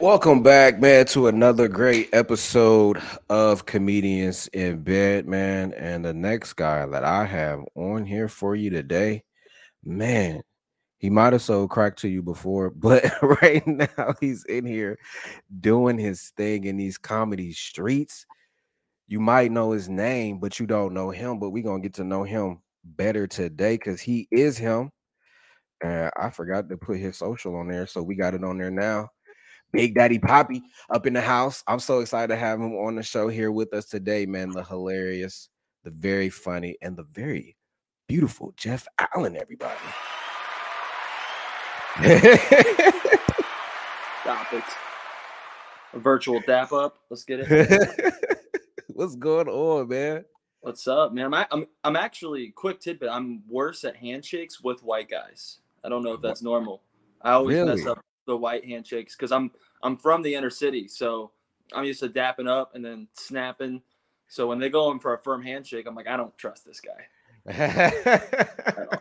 Welcome back, man, to another great episode of Comedians in Bed, man. And the next guy that I have on here for you today, man, he might have sold crack to you before, but right now he's in here doing his thing in these comedy streets. You might know his name, but you don't know him. But we're gonna get to know him better today because he is him. And I forgot to put his social on there, so we got it on there now. Big Daddy Poppy up in the house. I'm so excited to have him on the show here with us today, man. The hilarious, the very funny, and the very beautiful Jeff Allen, everybody. Stop it. A virtual dap up. Let's get it. What's going on, man? What's up, man? I'm, I'm I'm actually quick tidbit. I'm worse at handshakes with white guys. I don't know if that's normal. I always Really? mess up the white handshakes because I'm I'm from the inner city, so I'm used to dapping up and then snapping. So when they go in for a firm handshake, I'm like, I don't trust this guy.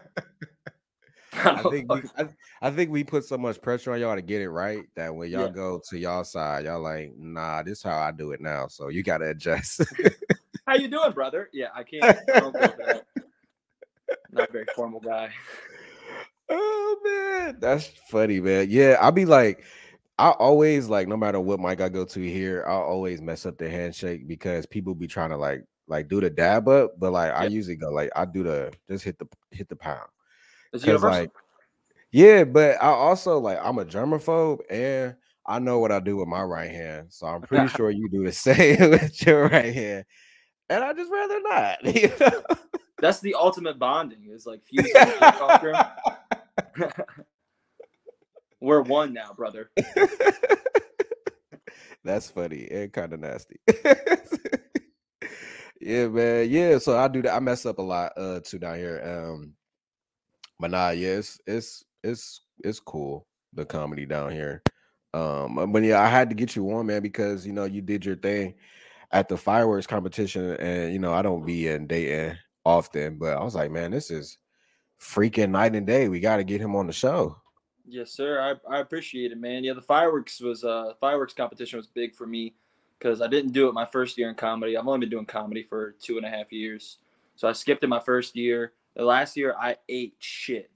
I think we, I, I think we put so much pressure on y'all to get it right that when y'all Yeah. go to y'all side, y'all like, nah, this how I do it now. So you gotta adjust. How you doing, brother? Yeah, I can't. I don't go for that. Not a very formal guy. oh man, that's funny, man. Yeah, I'll be like, I always like, no matter what mic I go to here, I'll always mess up the handshake because people be trying to like like do the dab up, but like I Yeah. usually go like I do the just hit the hit the pound. It's universal. like, yeah, but I also like I'm a germaphobe and I know what I do with my right hand, so I'm pretty sure you do the same with your right hand, and I just rather not. You know? That's the ultimate bonding. Is like fusing with your culture. We're one now, brother. That's funny and kind of nasty. yeah, man. Yeah, so I do that. I mess up a lot uh too down here. Um, but nah, yeah, it's it's it's it's cool the comedy down here. Um, but yeah, I had to get you on, man, because you know you did your thing at the fireworks competition, and you know I don't be in Dayton often, but I was like, man, this is freaking night and day. We got to get him on the show. Yes, sir. I, I appreciate it, man. Yeah, the fireworks was uh fireworks competition was big for me because I didn't do it my first year in comedy. I've only been doing comedy for two and a half years, so I skipped it my first year. The last year I ate shit.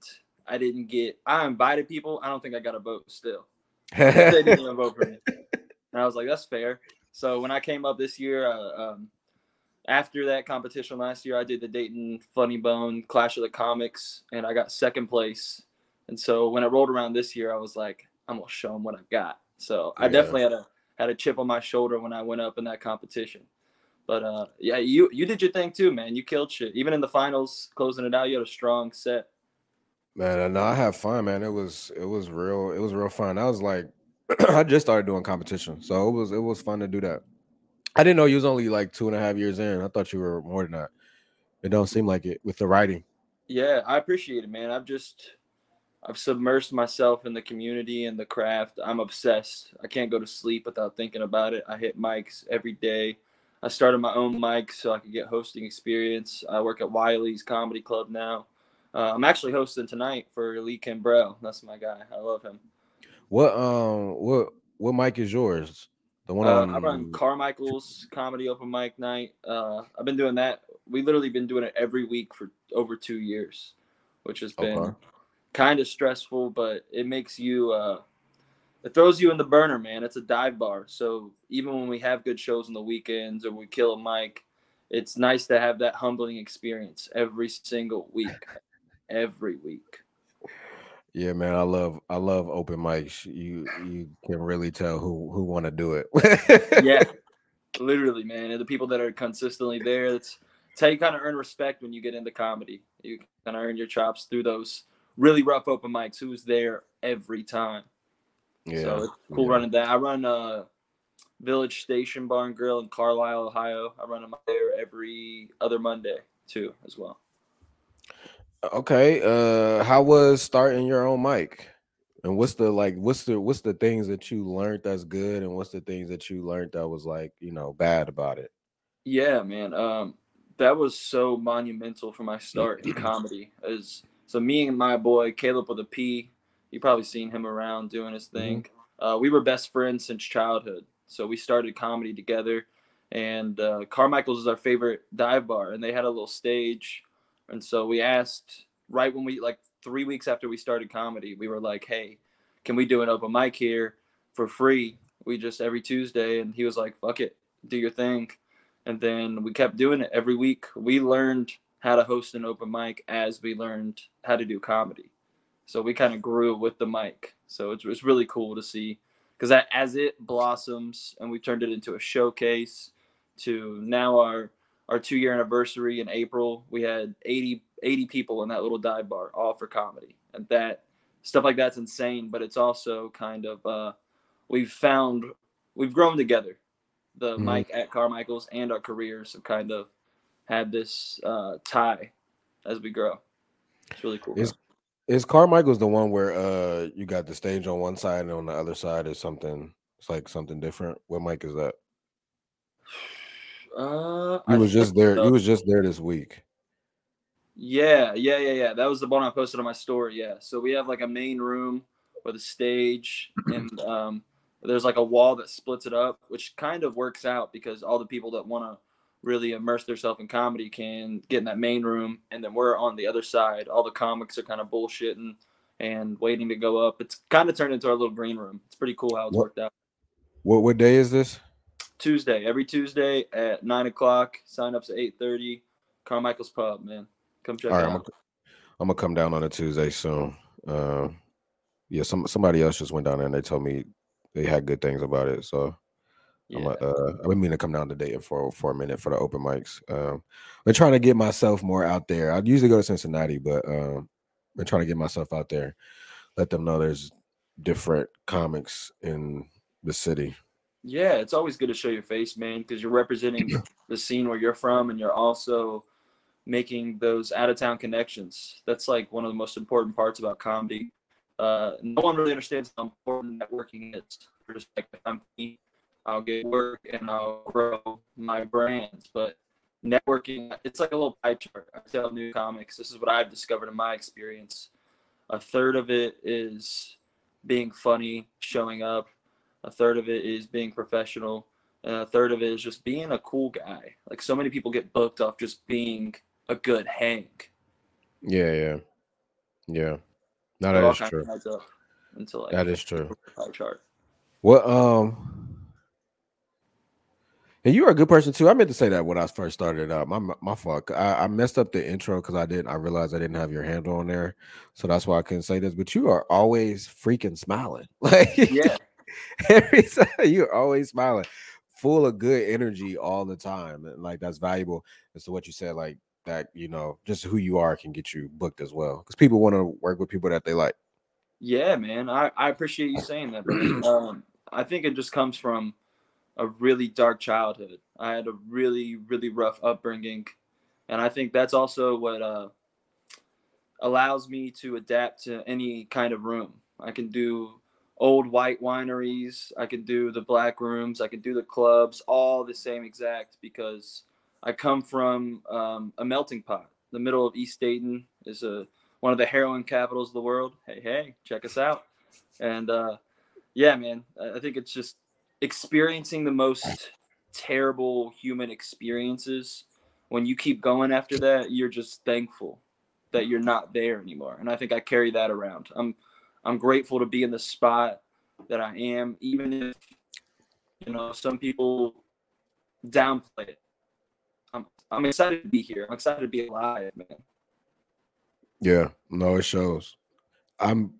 I didn't get. I invited people. I don't think I got a vote still. they didn't even vote for me. And I was like, that's fair. So when I came up this year, uh, um, after that competition last year, I did the Dayton Funny Bone Clash of the Comics, and I got second place. And so when it rolled around this year, I was like, I'm gonna show them what I've got. So I Yeah. definitely had a had a chip on my shoulder when I went up in that competition. But uh, yeah, you you did your thing too, man. You killed shit. Even in the finals, closing it out, you had a strong set. Man, no, I have fun, man. It was it was real, it was real fun. I was like, I just started doing competition, so it was it was fun to do that. I didn't know you was only like two and a half years in. I thought you were more than that. It don't seem like it with the writing. Yeah, I appreciate it, man. I've just I've submersed myself in the community and the craft. I'm obsessed. I can't go to sleep without thinking about it. I hit mics every day. I started my own mic so I could get hosting experience. I work at Wiley's Comedy Club now. Uh, I'm actually hosting tonight for Lee Kimbrell. That's my guy. I love him. What um what what mic is yours? The one Uh, on I run Carmichael's comedy open mic night. Uh, I've been doing that. We literally been doing it every week for over two years, which has been Okay. Kind of stressful, but it makes you. Uh, it throws you in the burner, man. It's a dive bar, so even when we have good shows on the weekends or we kill a mic, it's nice to have that humbling experience every single week, every week. Yeah, man, I love I love open mics. You you can really tell who who want to do it. yeah, literally, man. And the people that are consistently there, that's, that's how you kind of earn respect when you get into comedy. You kind of earn your chops through those really rough open mics. Who's there every time? yeah. so it's cool yeah. running that. I run a Village Station Bar and Grill in Carlisle, Ohio. I run them there every other Monday too, as well. Okay. Uh how was starting your own mic? And what's the like what's the what's the things that you learned that's good and what's the things that you learned that was like, you know, bad about it? Yeah, man. Um, that was so monumental for my start in comedy. As so, me and my boy Caleb with a P, you probably seen him around doing his thing. uh, we were best friends since childhood. So we started comedy together, and uh, Carmichael's is our favorite dive bar, and they had a little stage, and so we asked right when we like three weeks after we started comedy, we were like, hey, can we do an open mic here for free? We just every Tuesday, and he was like, fuck it, do your thing, and then we kept doing it every week. We learned how to host an open mic as we learned how to do comedy. So we kind of grew with the mic. So it's, it's really cool to see because that as it blossoms and we turned it into a showcase to now our our two year anniversary in April, we had 80, 80 people in that little dive bar, all for comedy. And that stuff like that's insane, but it's also kind of uh, we've found we've grown together. The mm-hmm. mic at Carmichael's and our careers have kind of had this uh, tie as we grow. It's really cool. Is is Carmichael's the one where uh you got the stage on one side and on the other side is something it's like something different? What mic is that? Uh you was just there. You was just there this week. Yeah, yeah, yeah, yeah. That was the one I posted on my story. Yeah. So we have like a main room with a stage and um there's like a wall that splits it up, which kind of works out because all the people that want to really immerse themselves in comedy can get in that main room and then we're on the other side. All the comics are kind of bullshitting and waiting to go up. It's kind of turned into our little green room. It's pretty cool how it's what, worked out. What what day is this? Tuesday. Every tuesday at 9 o'clock. Sign ups at 8 30 carmichael's pub man. Come check all right, I'm gonna, I'm gonna come down on a tuesday soon. Uh, yeah some somebody else just went down there and they told me they had good things about it so yeah. I'm, uh, I've been meaning to come down today for for a minute for the open mics. Um, I'm trying to get myself more out there. I'd usually go to Cincinnati, but um, I'm trying to get myself out there, let them know there's different comics in the city. Yeah, it's always good to show your face, man, because you're representing the scene where you're from, and you're also making those out of town connections. That's like one of the most important parts about comedy. Uh, no one really understands how important networking is. Just like I'm I'll get work and I'll grow my brands. But networking, it's like a little pie chart. I tell new comics, this is what I've discovered in my experience. A third of it is being funny, showing up. A third of it is being professional. And a third of it is just being a cool guy. Like so many people get booked off just being a good hang. Yeah, yeah. Yeah. No, that is true. Until like that is true. Pie chart. What um and you are a good person too. I meant to say that when I first started out. My my fault. I, I messed up the intro because I didn't. I realized I didn't have your handle on there, so that's why I couldn't say this. But you are always freaking smiling. Like yeah, every time you're always smiling, full of good energy all the time. And like that's valuable. As to what you said, like that, you know, just who you are can get you booked as well. Because people want to work with people that they like. Yeah, man. I I appreciate you saying that. um, I think it just comes from a really dark childhood. I had a really, really rough upbringing. And I think that's also what uh, allows me to adapt to any kind of room. I can do old white wineries, I can do the black rooms, I can do the clubs, all the same exact because I come from um, a melting pot. The middle of East Dayton is a one of the heroin capitals of the world. Hey, hey, check us out. And uh, yeah, man, I think it's just experiencing the most terrible human experiences when you keep going after that you're just thankful that you're not there anymore. And i think i carry that around. I'm i'm grateful to be in the spot that i am even if you know some people downplay it. I'm i'm excited to be here. I'm excited to be alive man. Yeah no it shows. I'm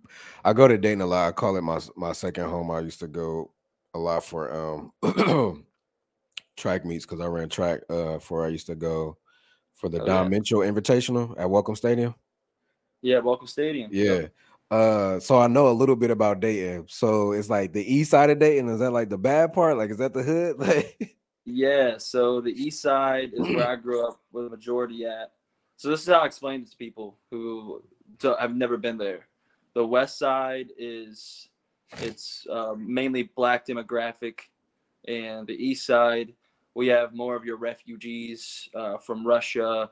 i go to dayton a lot. I call it my my second home. I used to go a lot for um track meets because I ran track uh for I used to go for the oh, Don yeah. Mitchell Invitational at Welcome Stadium. Yeah, Welcome Stadium. Yeah. Uh, so I know a little bit about Dayton. So it's like the east side of Dayton. Is that like the bad part? Like, is that the hood? Like, yeah. So the east side is where I grew up, with the majority at. So this is how I explain it to people who have never been there. The west side is it's um, mainly black demographic, and the east side we have more of your refugees uh, from Russia,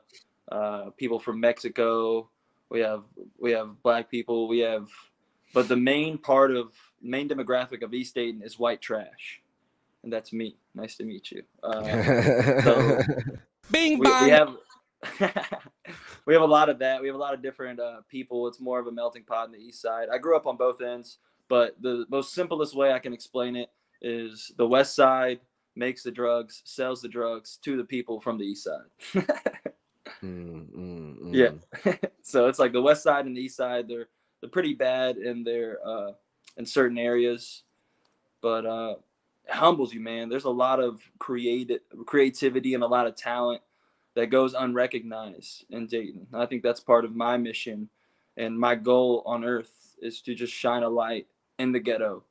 uh, people from Mexico. We have we have black people. We have but the main part of main demographic of East Dayton is white trash, and that's me. Nice to meet you. Uh, so Bing we, bong. we have we have a lot of that. We have a lot of different uh, people. It's more of a melting pot in the East Side. I grew up on both ends, but the most simplest way I can explain it is the West Side makes the drugs, sells the drugs to the people from the East Side. Mm, mm, mm. Yeah. so it's like the west side and the east side they're they're pretty bad in their uh in certain areas but uh it humbles you man there's a lot of creative creativity and a lot of talent that goes unrecognized in Dayton I think that's part of my mission and my goal on earth is to just shine a light in the ghetto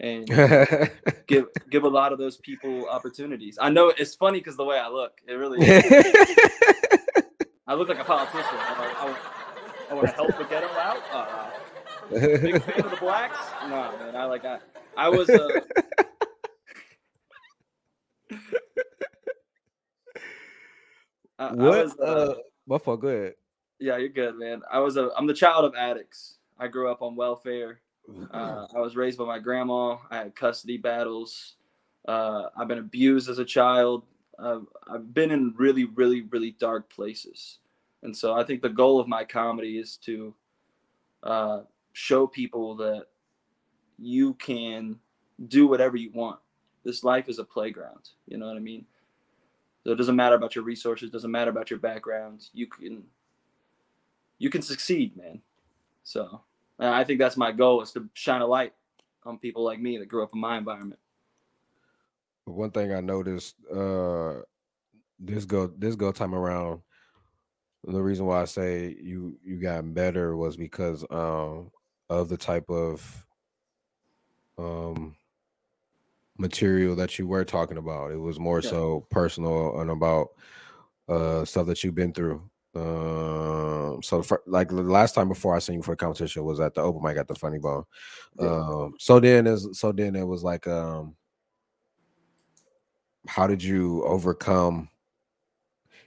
and give give a lot of those people opportunities I know it's funny because the way I look it really is. I look like a politician. I, I, I want to help the ghetto out. Uh, big fan of the blacks. No, man. I like I. I was. Uh, I, I what? was, uh, my fault. Go ahead. yeah, you're good, man. I was a. I'm the child of addicts. I grew up on welfare. Uh, I was raised by my grandma. I had custody battles. Uh, I've been abused as a child. I've, I've been in really, really, really dark places. And so I think the goal of my comedy is to uh, show people that you can do whatever you want. This life is a playground. You know what I mean? So it doesn't matter about your resources, doesn't matter about your background. You can you can succeed, man. So uh, I think that's my goal is to shine a light on people like me that grew up in my environment. One thing I noticed, uh, this go this go time around. The reason why I say you you got better was because um of the type of um material that you were talking about. It was more Yeah. so personal and about uh stuff that you've been through. Um, so for, like the last time before I seen you for the competition was at the open mic at the Funny Bone. Yeah. Um, so then is so then it was like um how did you overcome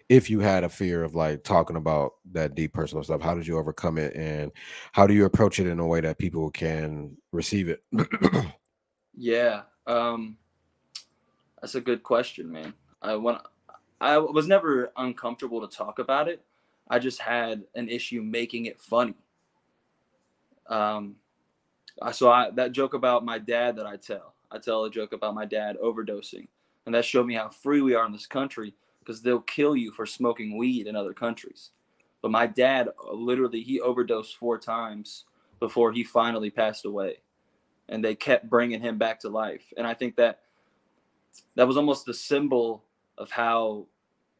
if you had a fear of like talking about that deep personal stuff how did you overcome it and how do you approach it in a way that people can receive it Yeah, um, that's a good question, man. I want. I was never uncomfortable to talk about it. I just had an issue making it funny. Um, so I that joke about my dad that I tell. I tell a joke about my dad overdosing, and that showed me how free we are in this country because they'll kill you for smoking weed in other countries. But my dad uh, literally he overdosed four times before he finally passed away and they kept bringing him back to life. And I think that that was almost the symbol of how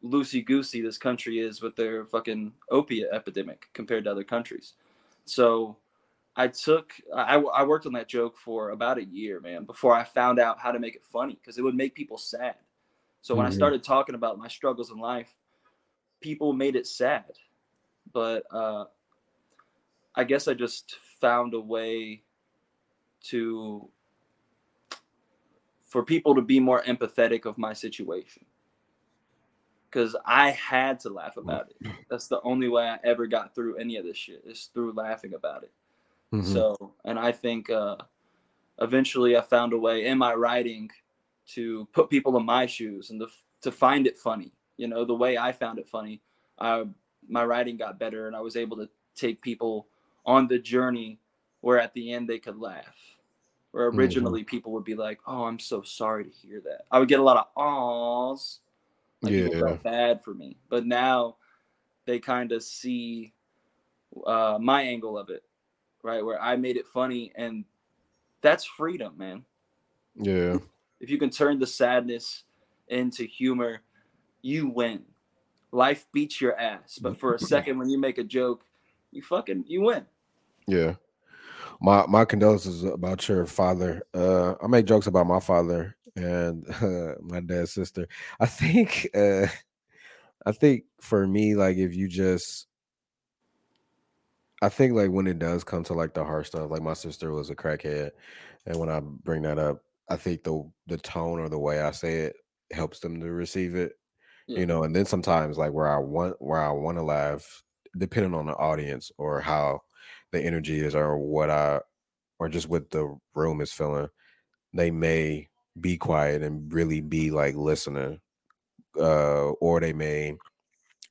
loosey goosey this country is with their fucking opiate epidemic compared to other countries. So I took, I, I worked on that joke for about a year, man, before I found out how to make it funny because it would make people sad. So when I Mhm. started talking about my struggles in life, people made it sad. But uh, I guess I just found a way to for people to be more empathetic of my situation because i had to laugh about it that's the only way i ever got through any of this shit is through laughing about it Mhm. so and i think uh eventually i found a way in my writing to put people in my shoes and to, to find it funny you know the way i found it funny I, my writing got better and i was able to take people on the journey where at the end they could laugh. Where Mhm. originally people would be like, "Oh, I'm so sorry to hear that." I would get a lot of "ahs," like people Yeah. felt bad for me. But now they kind of see uh, my angle of it, right? Where I made it funny, and that's freedom, man. yeah If you can turn the sadness into humor, you win. Life beats your ass, but for a second, when you make a joke, you fucking you win. yeah my my condolences about your father uh i make jokes about my father and uh, my dad's sister i think uh i think for me like if you just i think like when it does come to like the hard stuff like my sister was a crackhead and when i bring that up i think the the tone or the way i say it helps them to receive it Yeah. you know and then sometimes like where i want where i want to laugh depending on the audience or how the energy is or what i or just what the room is feeling, they may be quiet and really be like listening, uh, or they may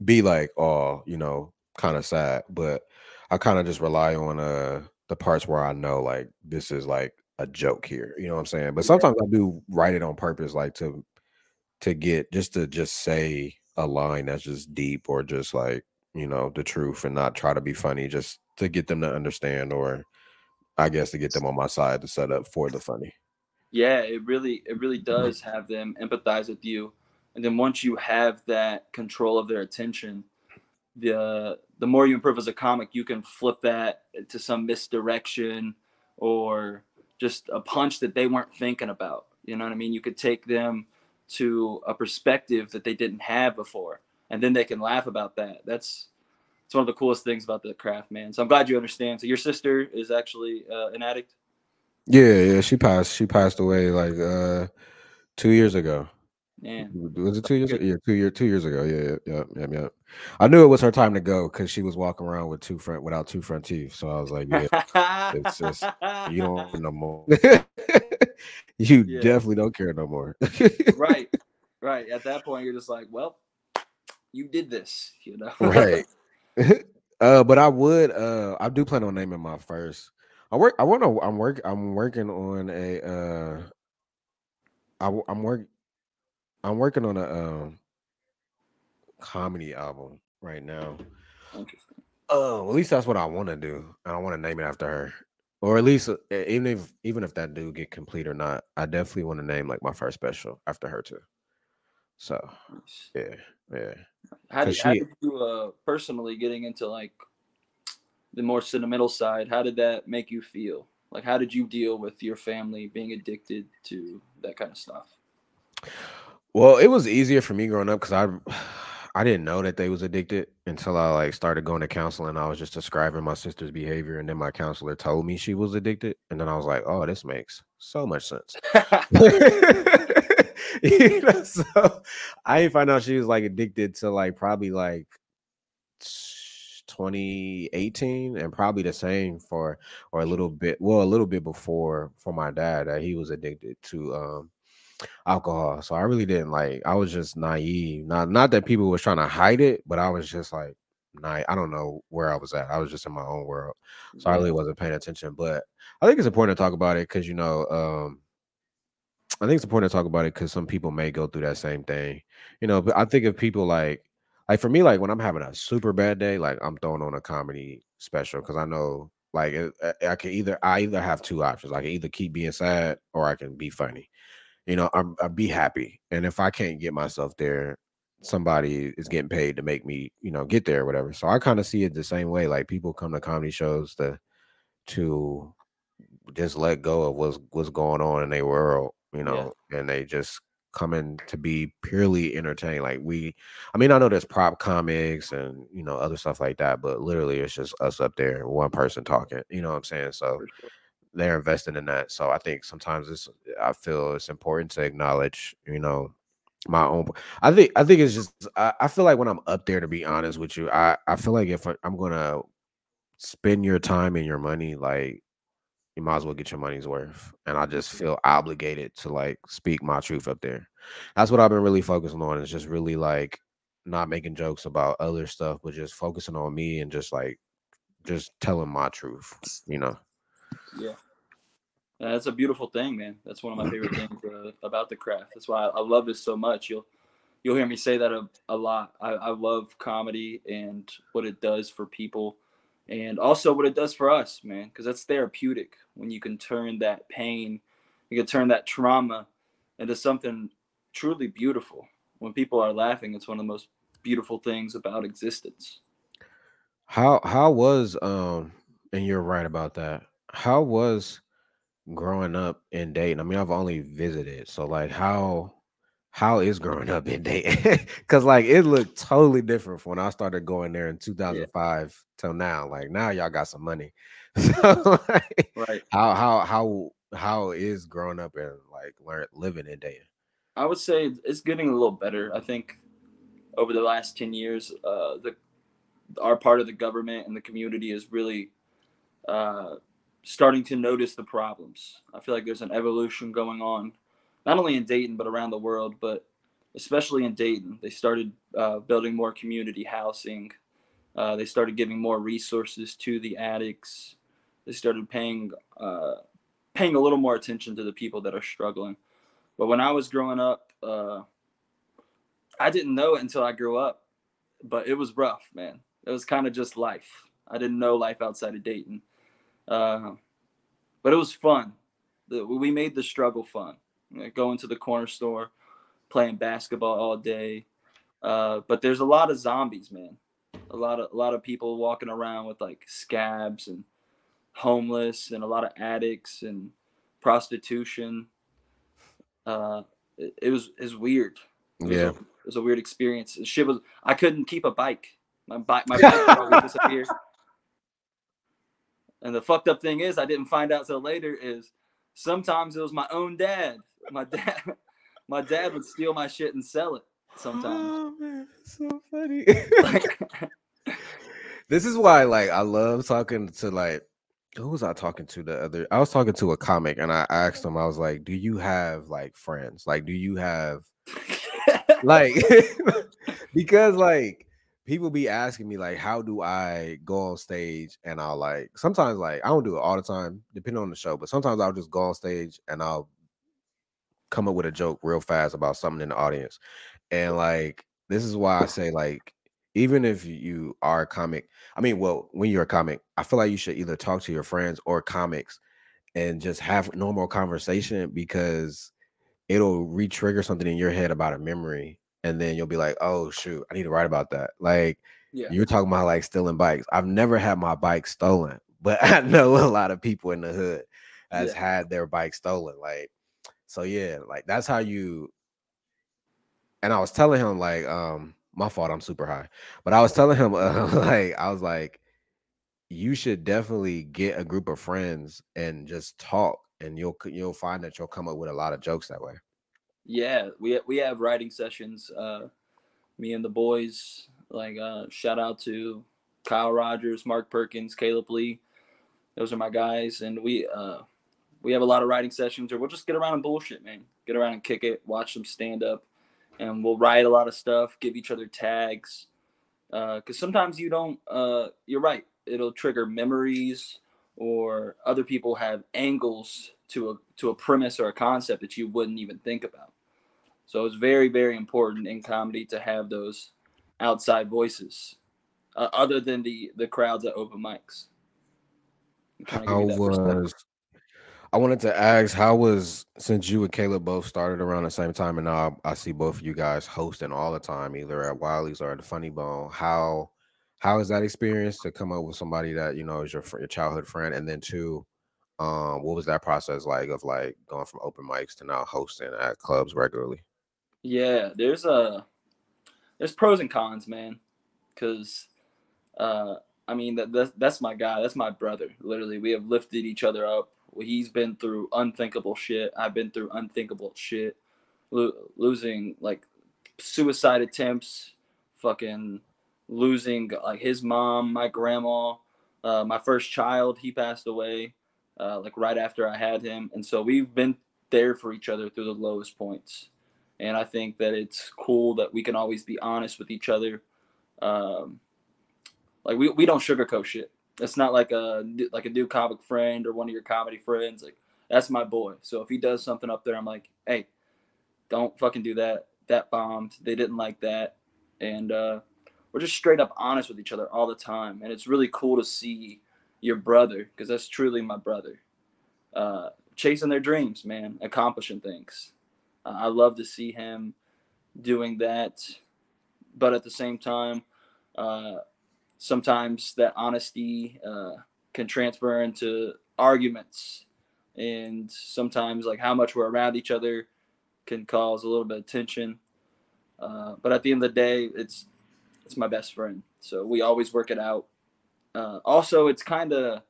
be like, oh, you know, kind of sad. But I kind of just rely on uh the parts where I know like this is like a joke here. You know what I'm saying? But sometimes I do write it on purpose, like to to get just to just say a line that's just deep or just like you know the truth and not try to be funny, just to get them to understand or I guess to get them on my side to set up for the funny. Yeah, it really it really does have them empathize with you. And then once you have that control of their attention, the the more you improve as a comic, you can flip that to some misdirection or just a punch that they weren't thinking about. You know what I mean? You could take them to a perspective that they didn't have before, and then they can laugh about that. That's it's one of the coolest things about the craft, man. So I'm glad you understand. So your sister is actually uh, an addict. Yeah, yeah, she passed. She passed away like uh two years ago. Yeah. was it two years? Yeah, two years. Two years ago. Yeah, yeah, yeah, yeah. I knew it was her time to go because she was walking around with two front without two front teeth. So I was like, yeah, it's just you don't no more. you yeah. definitely don't care no more. right, right. At that point, you're just like, well, you did this, you know. right. uh, but I would. Uh, I do plan on naming my first. I work. I want to. I'm work. I'm working on a. Uh, I, I'm work. I'm working on a um, comedy album right now. Interesting. Oh, uh, at least that's what I want to do. I want to name it after her, or at least uh, even if even if that do get complete or not, I definitely want to name like my first special after her too. So, yeah, yeah. How did, she, how did you uh, personally getting into like the more sentimental side? How did that make you feel? Like, how did you deal with your family being addicted to that kind of stuff? Well, it was easier for me growing up because I I didn't know that they was addicted until I like started going to counseling. I was just describing my sister's behavior, and then my counselor told me she was addicted, and then I was like, "Oh, this makes so much sense." you know, so I didn't find out she was like addicted to like probably like 2018 and probably the same for or a little bit well a little bit before for my dad that he was addicted to um alcohol. So I really didn't like. I was just naive. Not not that people was trying to hide it, but I was just like, naive. I don't know where I was at. I was just in my own world, so. I really wasn't paying attention. But I think it's important to talk about it because you know, um, I think it's important to talk about it because some people may go through that same thing. You know, but I think if people like, like for me, like when I'm having a super bad day, like I'm throwing on a comedy special because I know like uh, I can either I either have two options. I can either keep being sad or I can be funny you know, I'm I'll be happy. And if I can't get myself there, somebody is getting paid to make me, you know, get there or whatever. So I kind of see it the same way. Like people come to comedy shows to to just let go of what's what's going on in their world, you know, yeah. and they just come in to be purely entertained. Like we I mean, I know there's prop comics and you know other stuff like that, but literally it's just us up there, one person talking. You know what I'm saying? So they're investing in that. So I think sometimes it's I feel it's important to acknowledge, you know, my own. I think I think it's just I, I feel like when I'm up there, to be honest with you, I I feel like if I, I'm gonna spend your time and your money, like you might as well get your money's worth. And I just feel obligated to like speak my truth up there. That's what I've been really focusing on. Is just really like not making jokes about other stuff, but just focusing on me and just like just telling my truth, you know. Yeah. That's a beautiful thing, man. That's one of my favorite things uh, about the craft. That's why I, I, love this so much. You'll you'll hear me say that a, a lot. I, I love comedy and what it does for people, and also what it does for us, man. Because that's therapeutic when you can turn that pain, you can turn that trauma into something truly beautiful. When people are laughing, it's one of the most beautiful things about existence. How how was um and you're right about that. How was growing up in Dayton? I mean, I've only visited, so like how how is growing up in Dayton? Because like it looked totally different from when I started going there in 2005 yeah. till now. Like now y'all got some money. So like, right. How how how how is growing up and like learn living in Dayton? I would say it's getting a little better. I think over the last 10 years, uh, the our part of the government and the community is really uh, starting to notice the problems. I feel like there's an evolution going on, not only in Dayton but around the world, but especially in Dayton. They started uh, building more community housing. Uh, they started giving more resources to the addicts. They started paying uh, paying a little more attention to the people that are struggling. But when I was growing up, uh, I didn't know it until I grew up. But it was rough, man. It was kind of just life. I didn't know life outside of Dayton. Uh, but it was fun. We made the struggle fun. Like going to the corner store, playing basketball all day. Uh, but there's a lot of zombies, man. A lot of a lot of people walking around with like scabs and homeless and a lot of addicts and prostitution. Uh, it, it was is weird. It Yeah. was a, it was a weird experience. Shit was I couldn't keep a bike. My bike my bike would always disappear. And the fucked up thing is I didn't find out till later is sometimes it was my own dad. My dad my dad would steal my shit and sell it sometimes. Oh, man, so funny. Like, this is why, like, I love talking to like who was I talking to the other? I was talking to a comic, and I asked him, I was like, "Do you have like friends? Like, do you have like because like people be asking me like how do I go on stage and I'll like sometimes like I don't do it all the time, depending on the show, but sometimes I'll just go on stage and I'll come up with a joke real fast about something in the audience. And like this is why I say like even if you are a comic, I mean, well, when you're a comic, I feel like you should either talk to your friends or comics and just have normal conversation because it'll re-trigger something in your head about a memory and then you'll be like oh shoot i need to write about that like yeah. you're talking about like stealing bikes i've never had my bike stolen but i know a lot of people in the hood has Yeah. had their bike stolen like so yeah like that's how you and i was telling him like um my fault i'm super high but i was telling him uh, like i was like you should definitely get a group of friends and just talk and you'll you'll find that you'll come up with a lot of jokes that way Yeah, we we have writing sessions. Uh, me and the boys. Like uh, shout out to Kyle Rogers, Mark Perkins, Caleb Lee. Those are my guys, and we uh, we have a lot of writing sessions, or we'll just get around and bullshit, man. Get around and kick it, watch some stand up, and we'll write a lot of stuff, give each other tags. Because sometimes you don't. Uh, you're right. It'll trigger memories, or other people have angles to a to a premise or a concept that you wouldn't even think about. So it's very, very important in comedy to have those outside voices, uh, other than the the crowds at open mics. How you that perspective. was I wanted to ask how was since you and Caleb both started around the same time and now I see both of you guys hosting all the time either at Wiley's or at the Funny Bone. How how is that experience to come up with somebody that you know is your your childhood friend and then two um what was that process like of like going from open mics to now hosting at clubs regularly? Yeah, there's a there's pros and cons, man. Cause uh I mean that that's, that's my guy, that's my brother. Literally, we have lifted each other up. He's been through unthinkable shit. I've been through unthinkable shit. Lo- losing like suicide attempts, fucking losing like his mom, my grandma, uh, my first child. He passed away uh, like right after I had him, and so we've been there for each other through the lowest points and I think that it's cool that we can always be honest with each other. Um, like we, we don't sugarcoat shit. It's not like a like a new comic friend or one of your comedy friends. Like that's my boy. So if he does something up there, I'm like, hey, don't fucking do that. That bombed. They didn't like that, and uh, we're just straight up honest with each other all the time. And it's really cool to see your brother because that's truly my brother. Uh, chasing their dreams, man, accomplishing things. Uh, I love to see him doing that, but at the same time, uh, sometimes that honesty uh, can transfer into arguments, and sometimes like how much we're around each other can cause a little bit of tension. Uh, but at the end of the day, it's it's my best friend, so we always work it out. Uh, also, it's kind of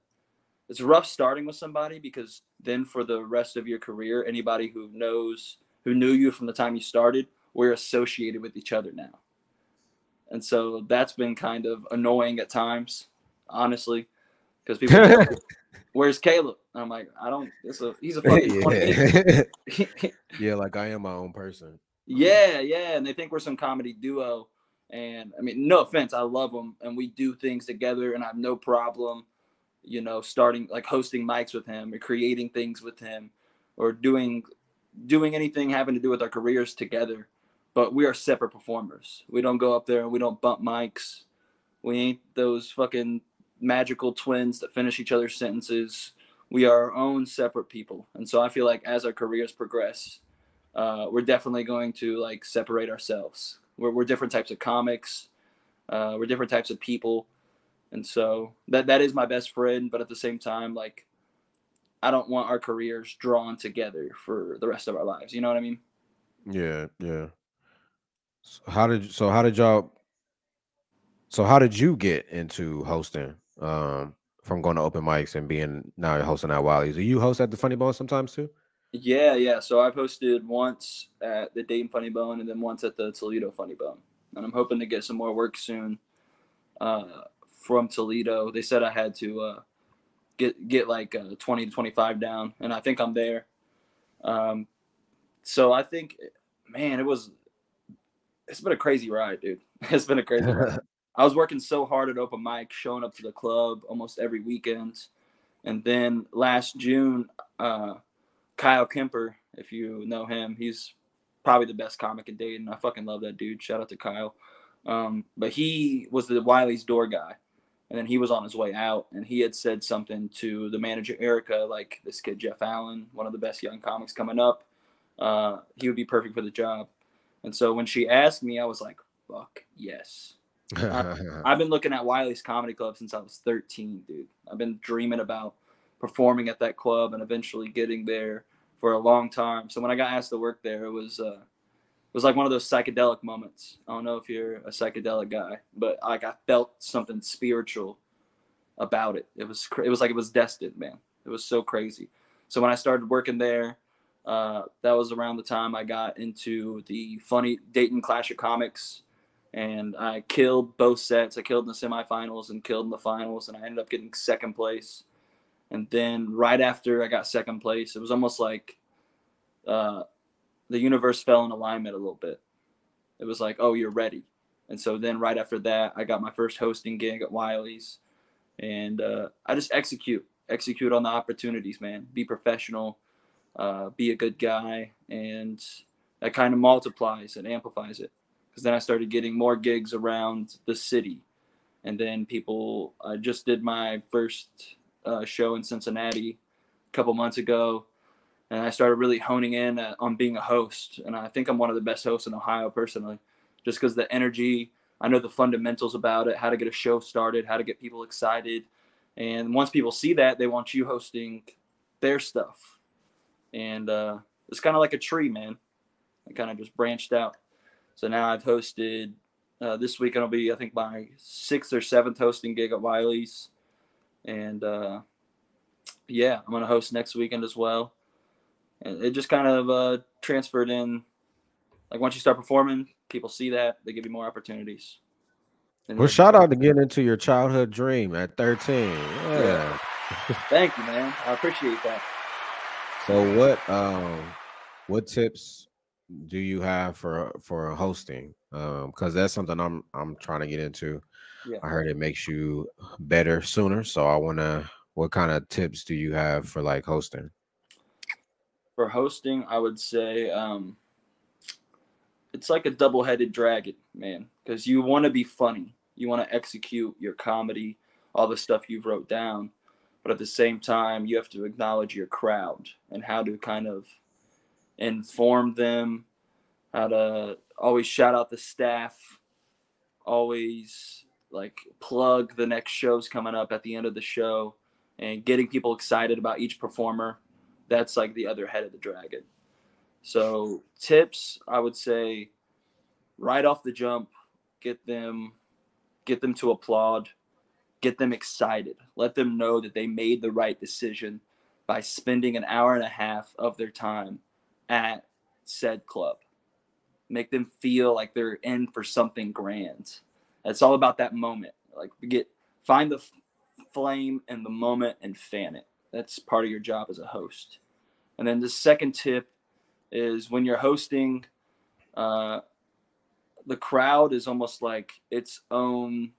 it's rough starting with somebody because then for the rest of your career, anybody who knows who knew you from the time you started, we're associated with each other now. And so that's been kind of annoying at times, honestly, because people Where's Caleb? And I'm like, I don't. It's a he's a fucking yeah. yeah, like I am my own person. Yeah, yeah, and they think we're some comedy duo. And I mean, no offense, I love them, and we do things together, and I have no problem, you know, starting like hosting mics with him or creating things with him, or doing doing anything having to do with our careers together. But we are separate performers. We don't go up there and we don't bump mics. We ain't those fucking magical twins that finish each other's sentences. We are our own separate people, and so I feel like as our careers progress, uh, we're definitely going to like separate ourselves. We're, we're different types of comics. Uh, we're different types of people, and so that that is my best friend. But at the same time, like I don't want our careers drawn together for the rest of our lives. You know what I mean? Yeah, yeah. So how did so how did y'all so how did you get into hosting? Um from going to open mics and being now hosting at Wiley's. Do you host at the Funny Bone sometimes too? Yeah, yeah. So I've hosted once at the Dayton Funny Bone and then once at the Toledo Funny Bone. And I'm hoping to get some more work soon uh, from Toledo. They said I had to uh, get get like uh, 20 to 25 down, and I think I'm there. Um, so I think, man, it was. It's been a crazy ride, dude. It's been a crazy ride. I was working so hard at open mic, showing up to the club almost every weekend, and then last June, uh, Kyle Kemper, if you know him, he's probably the best comic in Dayton. I fucking love that dude. Shout out to Kyle. Um, but he was the Wiley's door guy. And then he was on his way out and he had said something to the manager, Erica, like this kid, Jeff Allen, one of the best young comics coming up. Uh, he would be perfect for the job. And so when she asked me, I was like, fuck, yes. I, I've been looking at Wiley's Comedy Club since I was 13, dude. I've been dreaming about performing at that club and eventually getting there for a long time. So when I got asked to work there, it was uh, it was like one of those psychedelic moments. I don't know if you're a psychedelic guy, but like I felt something spiritual about it. It was it was like it was destined, man. It was so crazy. So when I started working there, uh, that was around the time I got into the funny Dayton Clash of Comics, and I killed both sets. I killed in the semifinals and killed in the finals, and I ended up getting second place. And then right after I got second place, it was almost like uh, the universe fell in alignment a little bit. It was like, oh, you're ready. And so then right after that, I got my first hosting gig at Wiley's. And uh, I just execute, execute on the opportunities, man. Be professional, uh, be a good guy. And that kind of multiplies and amplifies it. Because then I started getting more gigs around the city. And then people, I just did my first uh, show in Cincinnati a couple months ago, and I started really honing in at, on being a host. And I think I'm one of the best hosts in Ohio personally, just because the energy. I know the fundamentals about it, how to get a show started, how to get people excited, and once people see that, they want you hosting their stuff. And uh, it's kind of like a tree, man. I kind of just branched out. So now I've hosted. Uh, this weekend will be, I think, my sixth or seventh hosting gig at Wiley's and uh, yeah, I'm gonna host next weekend as well. And it just kind of uh, transferred in. Like once you start performing, people see that they give you more opportunities. And well, shout out to getting into your childhood dream at 13. Yeah. yeah. Thank you, man. I appreciate that. So what um what tips do you have for for hosting? Um because that's something I'm I'm trying to get into. Yeah. I heard it makes you better sooner. So I want to. What kind of tips do you have for like hosting? For hosting, I would say um, it's like a double-headed dragon, man. Because you want to be funny, you want to execute your comedy, all the stuff you've wrote down, but at the same time, you have to acknowledge your crowd and how to kind of inform them, how to always shout out the staff, always like plug the next shows coming up at the end of the show and getting people excited about each performer. That's like the other head of the dragon. So tips i would say right off the jump get them get them to applaud get them excited let them know that they made the right decision by spending an hour and a half of their time at said club make them feel like they're in for something grand it's all about that moment. Like get find the flame in the moment and fan it. That's part of your job as a host. And then the second tip is when you're hosting, uh, the crowd is almost like its own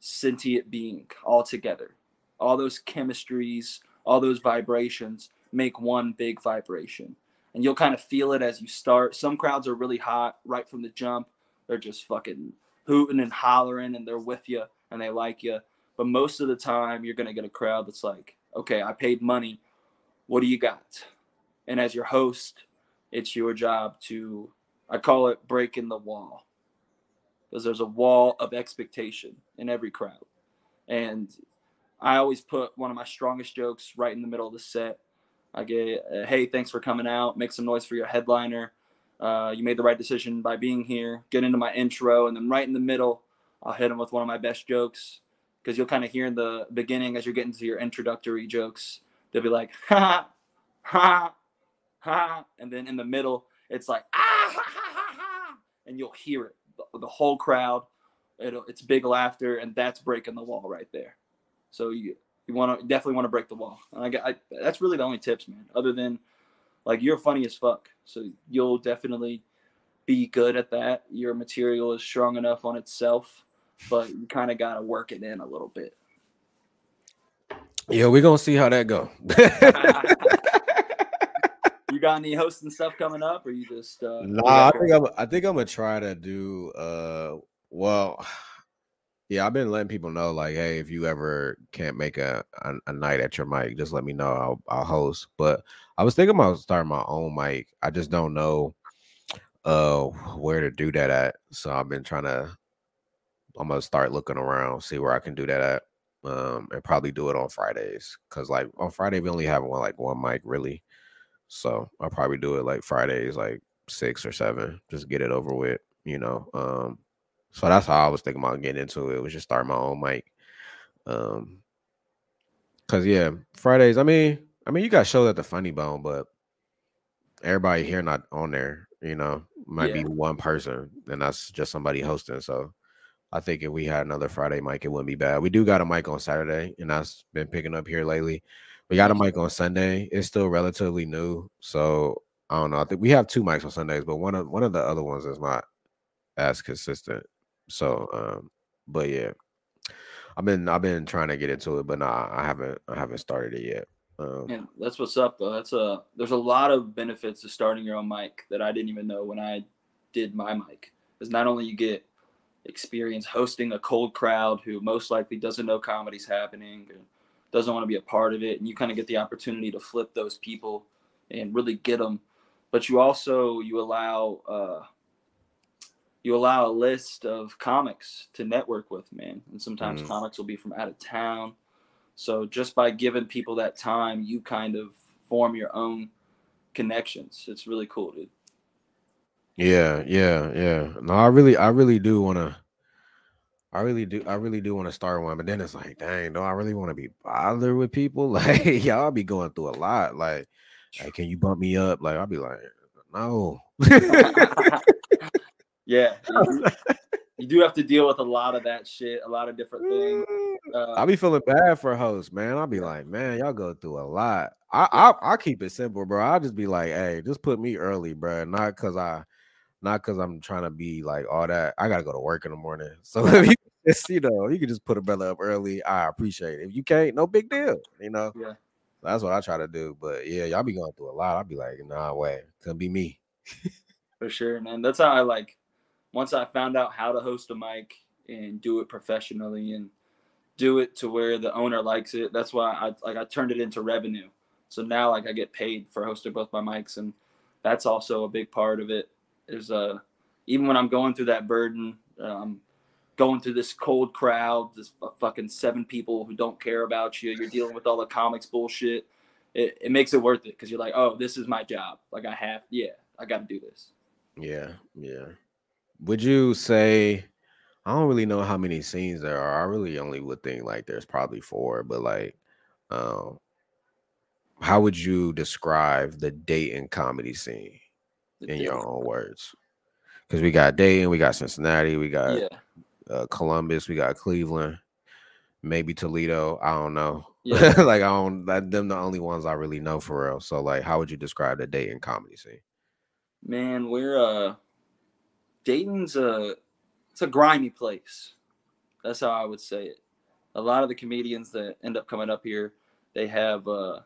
sentient being altogether. All those chemistries, all those vibrations make one big vibration. And you'll kind of feel it as you start. Some crowds are really hot right from the jump. They're just fucking hooting and hollering and they're with you and they like you. But most of the time, you're going to get a crowd that's like, okay, I paid money. What do you got? And as your host, it's your job to, I call it breaking the wall because there's a wall of expectation in every crowd. And I always put one of my strongest jokes right in the middle of the set. I get, uh, hey, thanks for coming out. Make some noise for your headliner. Uh, you made the right decision by being here. Get into my intro, and then right in the middle, I'll hit them with one of my best jokes because you'll kind of hear in the beginning as you're getting to your introductory jokes, they'll be like, ha, ha, ha, and then in the middle, it's like, ah, ha, ha, ha, ha, and you'll hear it, the, whole crowd. It'll, it's big laughter, and that's breaking the wall right there. So you you want to definitely want to break the wall. And I, got, I that's really the only tips, man. Other than like you're funny as fuck, so you'll definitely be good at that. Your material is strong enough on itself but you kind of got to work it in a little bit. Yeah, we're gonna see how that go. got any hosting stuff coming up, or you just? Uh, nah, I think I'm. I think I'm gonna try to do. Uh, well, yeah, I've been letting people know, like, hey, if you ever can't make a a, a night at your mic, just let me know. I'll I'll host. But I was thinking about starting my own mic. I just don't know uh where to do that at. So I've been trying to I'm gonna start looking around, see where I can do that at, um, and probably do it on Fridays. Cause like on Friday we only have one like one mic really, so I'll probably do it like Fridays like six or seven, just get it over with, you know. Um, so that's how I was thinking about getting into it. Was just start my own mic. Um, cause yeah, Fridays. I mean, I mean, you got shows at the Funny Bone, but everybody here not on there. You know, might yeah. be one person, and that's just somebody hosting. So I think if we had another Friday mic, it wouldn't be bad. We do got a mic on Saturday, and that's been picking up here lately. We got a mic on Sunday. It's still relatively new, so I don't know. I think we have two mics on Sundays, but one of one of the other ones is not as consistent. So, um, but yeah, I've been I've been trying to get into it, but nah, I haven't I haven't started it yet. Um, yeah, that's what's up though. That's a there's a lot of benefits to starting your own mic that I didn't even know when I did my mic. Because not only you get experience hosting a cold crowd who most likely doesn't know comedy's happening and doesn't want to be a part of it and you kind of get the opportunity to flip those people and really get them but you also you allow uh, you allow a list of comics to network with man and sometimes mm. comics will be from out of town so just by giving people that time you kind of form your own connections it's really cool dude yeah, yeah, yeah. No, I really, I really do want to. I really do. I really do want to start one, but then it's like, dang, do I really want to be bothered with people? Like, y'all be going through a lot. Like, hey, can you bump me up? Like, I'll be like, no. yeah, you, you, do have to deal with a lot of that shit, a lot of different things. Uh, I'll be feeling bad for hosts, man. I'll be like, man, y'all go through a lot. I, I, I keep it simple, bro. I'll just be like, hey, just put me early, bro. Not because I not because I'm trying to be like all that. I gotta go to work in the morning. So if you just, you know, you can just put a brother up early. I appreciate it. If you can't, no big deal. You know. Yeah. That's what I try to do. But yeah, y'all be going through a lot. I'll be like, nah, way, couldn't be me. For sure, man. That's how I like. Once I found out how to host a mic and do it professionally and do it to where the owner likes it. That's why I like I turned it into revenue. So now like I get paid for hosting both my mics and that's also a big part of it there's a even when I'm going through that burden, um, going through this cold crowd, this fucking seven people who don't care about you. You're dealing with all the comics bullshit. It, it makes it worth it because you're like, oh, this is my job. Like I have, yeah, I got to do this. Yeah, yeah. Would you say? I don't really know how many scenes there are. I really only would think like there's probably four, but like, um, how would you describe the Dayton comedy scene? In your own words. Because we got Dayton, we got Cincinnati, we got yeah. uh, Columbus, we got Cleveland. maybe Toledo. I don't know. Yeah. like I don't. That, them the only ones I really know for real. So like, how would you describe the Dayton comedy scene? Man, we're uh Dayton's a it's a grimy place. That's how I would say it. A lot of the comedians that end up coming up here, they have uh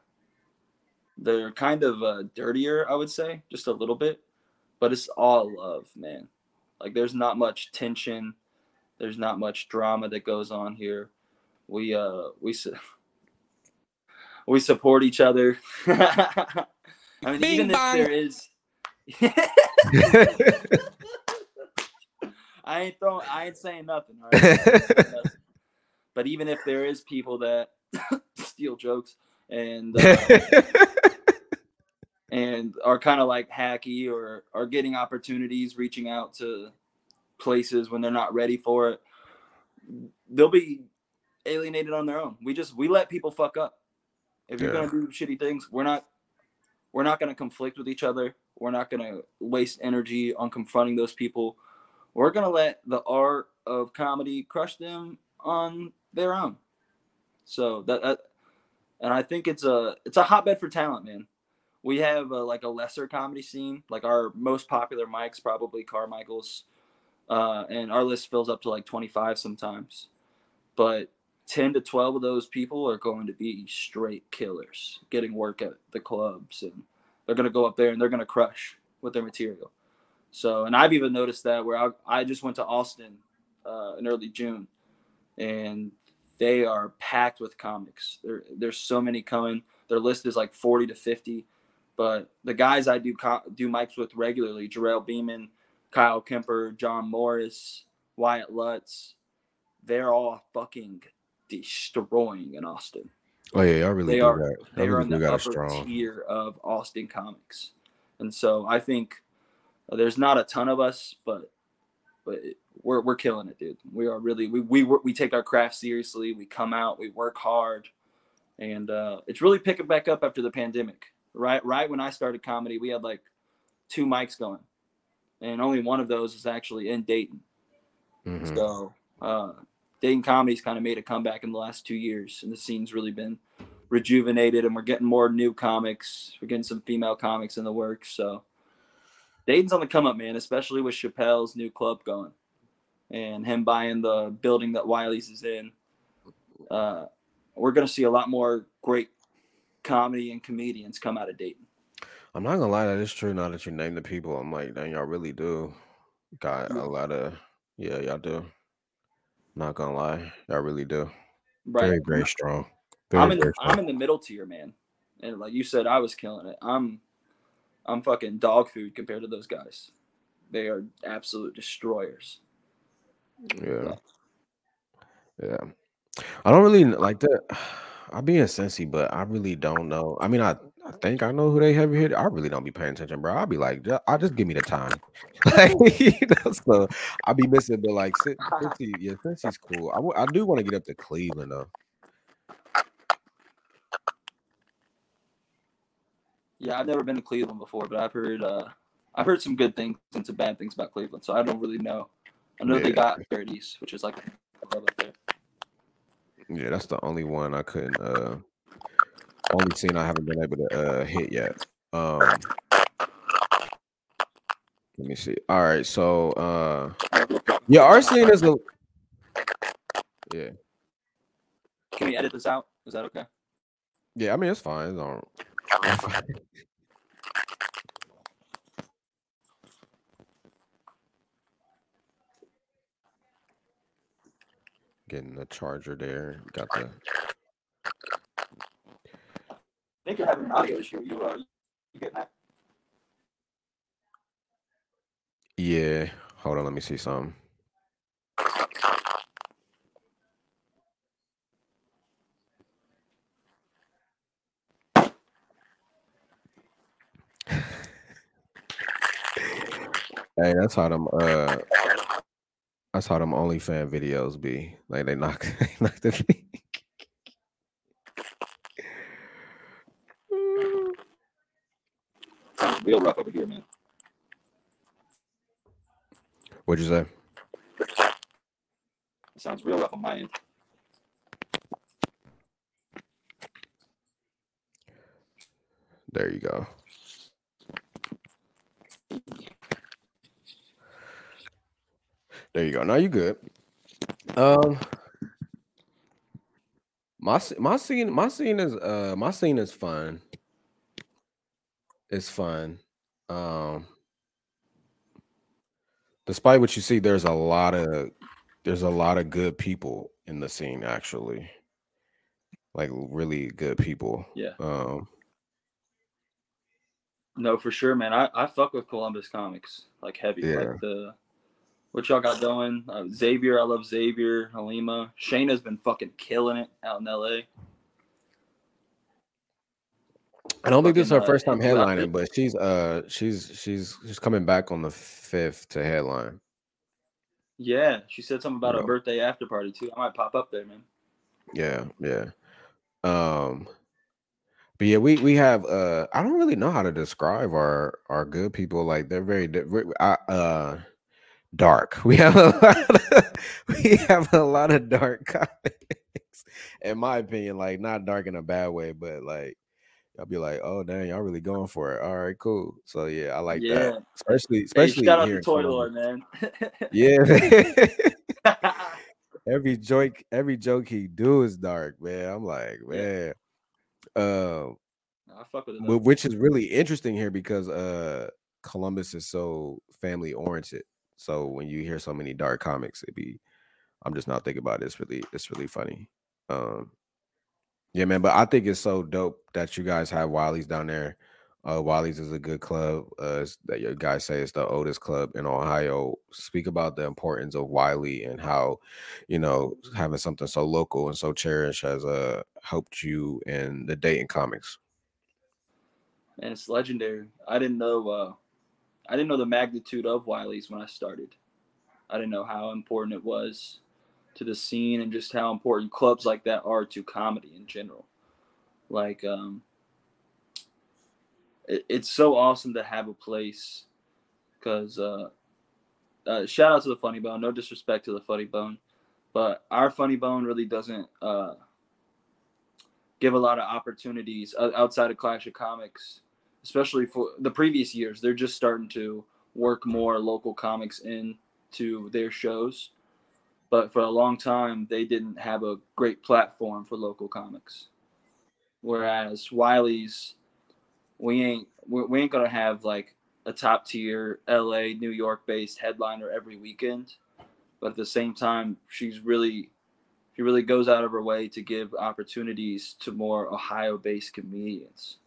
they're kind of uh dirtier, I would say, just a little bit. But it's all love, man. Like there's not much tension. There's not much drama that goes on here. We uh we su- we support each other. I mean, Bing even bong. if there is I ain't throwing. I ain't saying nothing. All right? Saying nothing. But even if there is people that steal jokes and uh, and are kind of like hacky or are getting opportunities, reaching out to places when they're not ready for it, they'll be alienated on their own. We just we let people fuck up. If you're Yeah. gonna do shitty things, we're not we're not gonna conflict with each other. We're not gonna waste energy on confronting those people. We're gonna let the art of comedy crush them on their own. So that, that and I think it's a it's a hotbed for talent, man. We have a, like a lesser comedy scene. Like our most popular mics, probably Carmichael's, uh, and our list fills up to like 25 sometimes. But 10 to 12 of those people are going to be straight killers, getting work at the clubs, and they're going to go up there and they're going to crush with their material. So, and I've even noticed that where I, I just went to Austin uh, in early June, and they are packed with comics. There, there's so many coming. Their list is like 40 to 50. But the guys I do co- do mics with regularly, Jarrell Beeman, Kyle Kemper, John Morris, Wyatt Lutz, they're all fucking destroying in Austin. oh yeah, y'all really They do are- that. They Y'all are in the got a upper strong. tier of Austin comics, and so I think uh, there's not a ton of us, but but we're we're killing it, dude. We are really we we we take our craft seriously. We come out, we work hard, and uh, it's really picking back up after the pandemic. Right, right when I started comedy, we had like two mics going, and only one of those is actually in Dayton. Mhm. So uh, Dayton comedy's kind of made a comeback in the last two years, and the scene's really been rejuvenated, and we're getting more new comics. We're getting some female comics in the works. So Dayton's on the come up, man, especially with Chappelle's new club going, and him buying the building that Wiley's is in. Uh, we're gonna see a lot more great comedy and comedians come out of Dayton. I'm not gonna lie, that is true. Now that you name the people, I'm like, dang, y'all really do got Yeah. a lot of. Yeah, y'all do. Not gonna lie, y'all really do. Right. Very, very strong. Very, I'm in the, strong. I'm in the middle tier, man. And like you said, I was killing it. I'm I'm fucking dog food compared to those guys. They are absolute destroyers. Yeah. Yeah. I don't really like that. I be in Cincy, but I really don't know. I mean, I, I think I know who they have here. I really don't be paying attention, bro. I'll be like, I'll just give me the time. like, you know, so I'll be missing, but like, Cin- Cincy, yeah, Cincy's cool. I, w- I do want to get up to Cleveland though. Yeah, I've never been to Cleveland before, but I've heard uh I've heard some good things and some bad things about Cleveland. So I don't really know. I know they got Charities, which is like a club up there. Yeah, that's the only one I couldn't. uh Only scene I haven't been able to uh hit yet. Um. Let me see. All right, so uh, yeah, our scene is a yeah. Can we edit this out? Is that okay? Yeah, I mean it's fine. It's all- Getting the charger there. Got the I think you're having an audio issue. You uh you getting that? yeah. Hold on, let me see something. Hey, that's how them uh I saw them OnlyFans videos be like they knocked they the thing. Real rough over here, man. What'd you say? Sounds real rough on my end. There you go. There you go. Now you good. Um, my my scene my scene is uh my scene is fun. It's fun. Um, despite what you see, there's a lot of there's a lot of good people in the scene actually, like really good people. Yeah. Um, No, for sure, man. I, I fuck with Columbus comics like heavy. Yeah. Like the what y'all got going. Uh, Xavier, I love Xavier. Halima, Shayna's been fucking killing it out in LA. I don't think this is her uh, first time headlining, but she's uh she's she's she's coming back on the fifth to headline. Yeah, she said something about a birthday after party too. I might pop up there, man. Yeah, yeah. Um but yeah, we we have uh I don't really know how to describe our our good people like they're very I- uh dark. We have a lot of, we have a lot of dark comics in my opinion, like not dark in a bad way, but like I'll be like, oh dang, y'all really going for it. All right, cool. So yeah, I like Yeah. that. Especially Hey, especially shout out to Toy. Lord, man. Yeah. every joke, every joke he do is dark, man. I'm like, Yeah. man. Um, I fuck with it. wh- which is really interesting here because uh Columbus is so family oriented. So when you hear so many dark comics, it be I'm just not thinking about it. It's really it's really funny. Um yeah, man, but I think it's so dope that you guys have Wiley's down there. Uh Wiley's is a good club. Uh that your guys say it's the oldest club in Ohio. Speak about the importance of Wiley and how, you know, having something so local and so cherished has uh helped you in the Dayton comics. and it's legendary. I didn't know uh I didn't know the magnitude of Wiley's when I started. I didn't know how important it was to the scene and just how important clubs like that are to comedy in general. Like um it, it's so awesome to have a place because uh, uh shout out to the funny bone no disrespect to the funny bone but our funny bone really doesn't uh give a lot of opportunities outside of clash of comics especially for the previous years they're just starting to work more local comics into their shows. But for a long time they didn't have a great platform for local comics. Whereas wiley's we ain't we ain't gonna have like a top tier la new york based headliner every weekend. But at the same time she's really she really goes out of her way to give opportunities to more ohio based comedians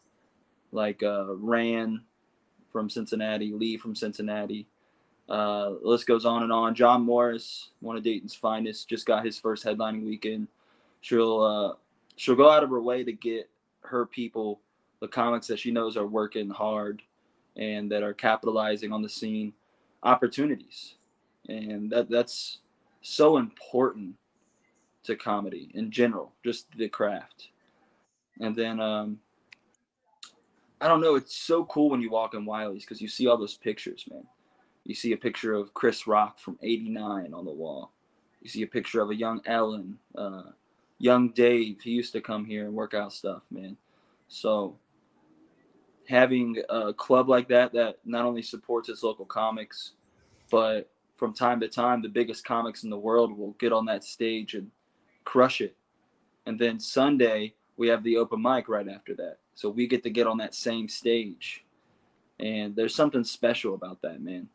like uh, Ran from Cincinnati, Lee from Cincinnati. Uh, the list goes on and on. John Morris, one of Dayton's finest, just got his first headlining weekend. She'll uh, she'll go out of her way to get her people the comics that she knows are working hard and that are capitalizing on the scene opportunities, and that that's so important to comedy in general, just the craft. And then um, I don't know. It's so cool when you walk in Wiley's because you see all those pictures, man. You see a picture of Chris Rock from '89 on the wall. You see a picture of a young Ellen, uh, young Dave. He used to come here and work out stuff, man. So having a club like that that not only supports its local comics, but from time to time, the biggest comics in the world will get on that stage and crush it. And then Sunday, we have the open mic right after that. So we get to get on that same stage. And there's something special about that, man.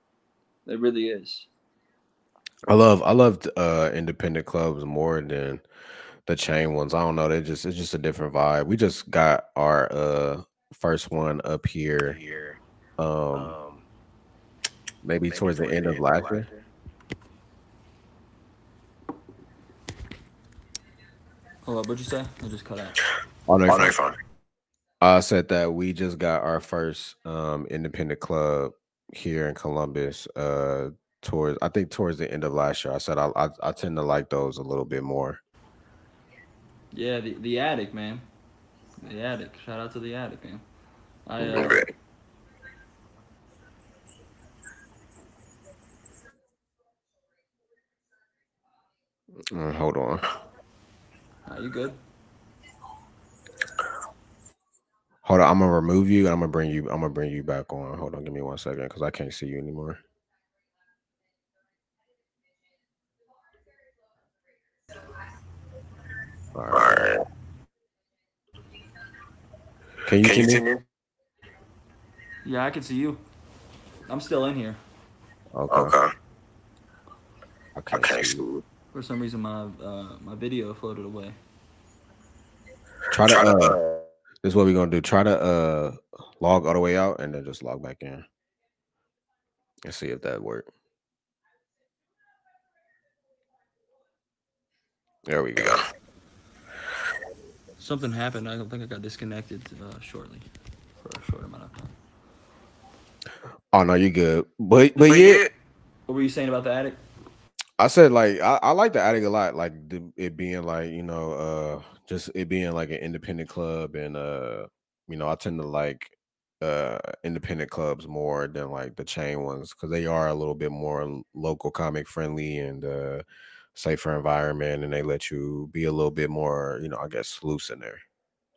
There really is. I love I loved uh independent clubs more than the chain ones. I don't know, they just it's just a different vibe. We just got our uh first one up here here. um maybe, towards the end of last year. Hold up, what'd you say? I just cut out. Oh, no, Oh, you're no, fine. you're fine. I said that we just got our first um independent club here in Columbus uh towards I think towards the end of last year. I said I I, I tend to like those a little bit more. Yeah, the, the attic, man. The attic. Shout out to the attic, man. I uh, Okay. Mm, hold on. are you good? Hold on, I'm gonna remove you and I'm gonna bring you. I'm gonna bring you back on. Hold on, give me one second because I can't see you anymore. All right. Can you, can see, me? Yeah, I can see you. I'm still in here. Okay. okay. I can't, I can't see you. For some reason, my uh, my video floated away. Try to. Uh, this is what we're gonna do. Try to uh log all the way out and then just log back in. And see if that worked. There we go. Something happened. I don't think I got disconnected uh, shortly for a short amount of time. Oh no, you're good. But but yeah. What were you saying about the attic? I said like I, I like the attic a lot, like the, it being like you know, uh, just it being like an independent club, and uh, you know, I tend to like uh independent clubs more than like the chain ones because they are a little bit more local comic friendly and uh safer environment and they let you be a little bit more, you know, I guess loose in there.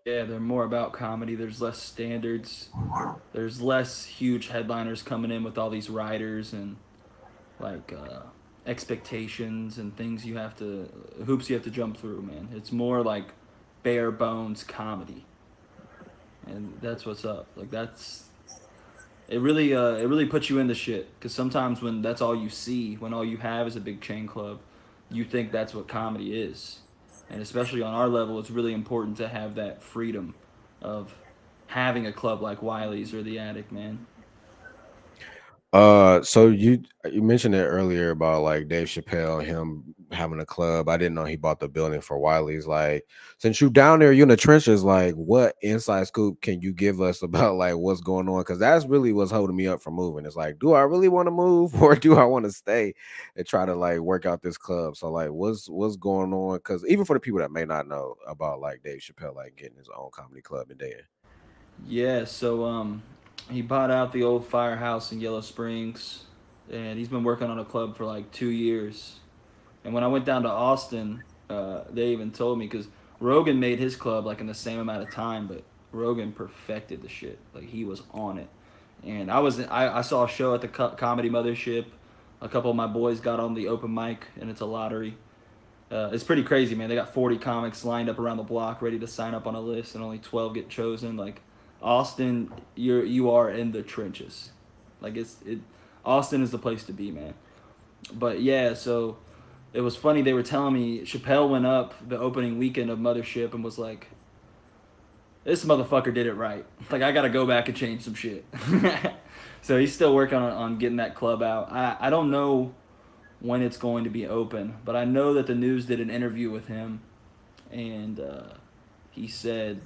Yeah, they're more about comedy. There's less standards. There's less huge headliners coming in with all these riders and like uh, expectations and things you have to hoops you have to jump through, man. It's more like bare bones comedy. And that's what's up. Like that's it really uh it really puts you in the shit cuz sometimes when that's all you see, when all you have is a big chain club, you think that's what comedy is. And especially on our level, it's really important to have that freedom of having a club like Wiley's or the Attic, man. Uh, so you you mentioned it earlier about like Dave Chappelle, him having a club. I didn't know he bought the building for Wiley's. Like, since you down there, you in the trenches. Like, what inside scoop can you give us about like what's going on? Because that's really what's holding me up from moving. It's like, do I really want to move or do I want to stay and try to like work out this club? So like, what's what's going on? Because even for the people that may not know about like Dave Chappelle, like getting his own comedy club in Dayton. Yeah. So um, he bought out the old firehouse in Yellow Springs, and he's been working on a club for like two years. And when I went down to Austin, uh, they even told me because Rogan made his club like in the same amount of time, but Rogan perfected the shit. Like he was on it. And I was I, I saw a show at the Co- Comedy Mothership. A couple of my boys got on the open mic, and it's a lottery. Uh, it's pretty crazy, man. They got 40 comics lined up around the block, ready to sign up on a list, and only 12 get chosen. Like Austin, you're you are in the trenches. Like it's it Austin is the place to be, man. But yeah, so it was funny they were telling me Chappelle went up the opening weekend of Mothership and was like this motherfucker did it right. Like I got to go back and change some shit. so he's still working on, on getting that club out. I I don't know when it's going to be open, but I know that the news did an interview with him and uh, he said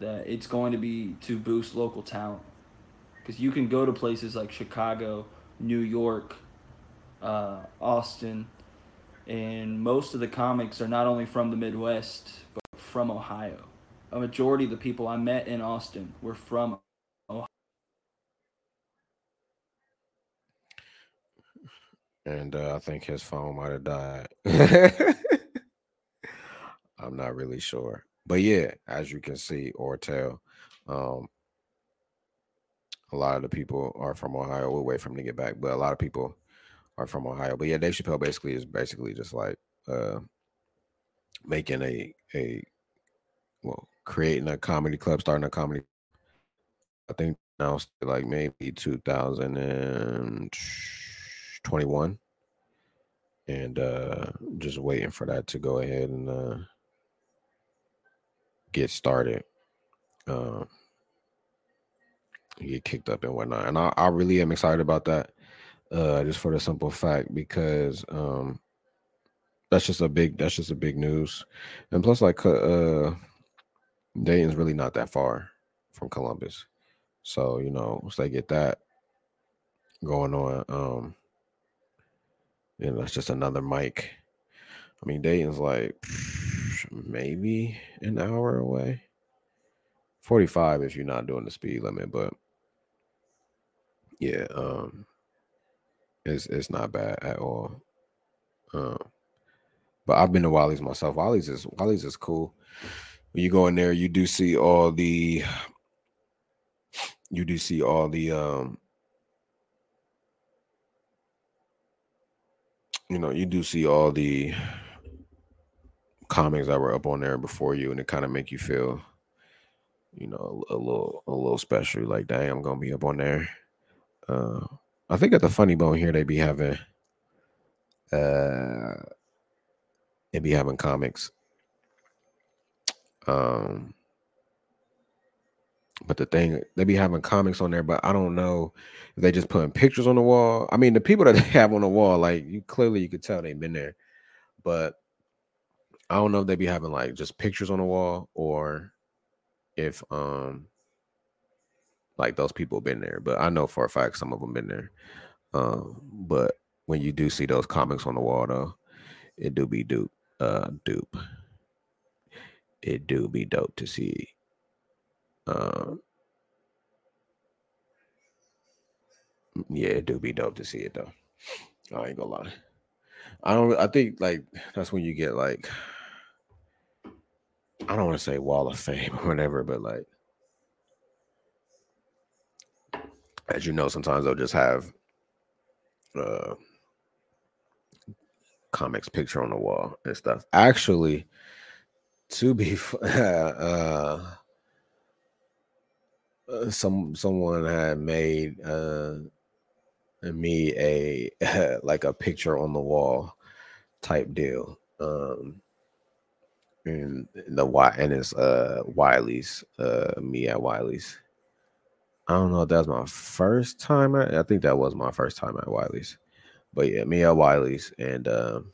that it's going to be to boost local talent because you can go to places like Chicago, New York, uh, Austin, and most of the comics are not only from the Midwest but from Ohio. A majority of the people I met in Austin were from Ohio. And uh, I think his phone might have died. I'm not really sure but yeah, as you can see or tell, um, a lot of the people are from Ohio. We'll wait for to get back, but a lot of people are from Ohio. But yeah, Dave Chappelle basically is basically just like uh, making a a well, creating a comedy club, starting a comedy. I think now it's like maybe 2021, and uh, just waiting for that to go ahead and. Uh, get started, um, get kicked up and whatnot. And I, I really am excited about that, uh, just for the simple fact because um, that's just a big that's just a big news, and plus like uh, Dayton's really not that far from Columbus, so you know once they get that going on, um, know that's just another mic. I mean Dayton's like maybe an hour away. 45 if you're not doing the speed limit, but yeah, um it's it's not bad at all. Um but I've been to Wally's myself. Wally's is Wally's is cool. When you go in there, you do see all the you do see all the um you know, you do see all the comics that were up on there before you, and it kind of make you feel, you know, a, a, little a little special. Like, dang, I'm gonna be up on there. Uh, I think at the Funny Bone here they be having, uh, they be having comics. Um, but the thing they be having comics on there, but I don't know if they just putting pictures on the wall. I mean, the people that they have on the wall, like you clearly you could tell they've been there, but I don't know if they be having like just pictures on the wall or if um like those people been there. But I know for a fact some of them been there. Um, but when you do see those comics on the wall though, it do be dupe, uh, dupe. It do be dope to see um, yeah, it do be dope to see it though. I ain't gonna lie. I don't. I think like that's when you get like I don't want to say wall of fame or whatever, but like as you know, sometimes they'll just have uh comics picture on the wall and stuff. Actually, to be uh uh, some someone had made uh, me a like a picture on the wall type deal. Um, and the Y and it's uh Wiley's, uh me at Wiley's. I don't know if that was my first time. At, I think that was my first time at Wiley's. But yeah, me at Wiley's, and um,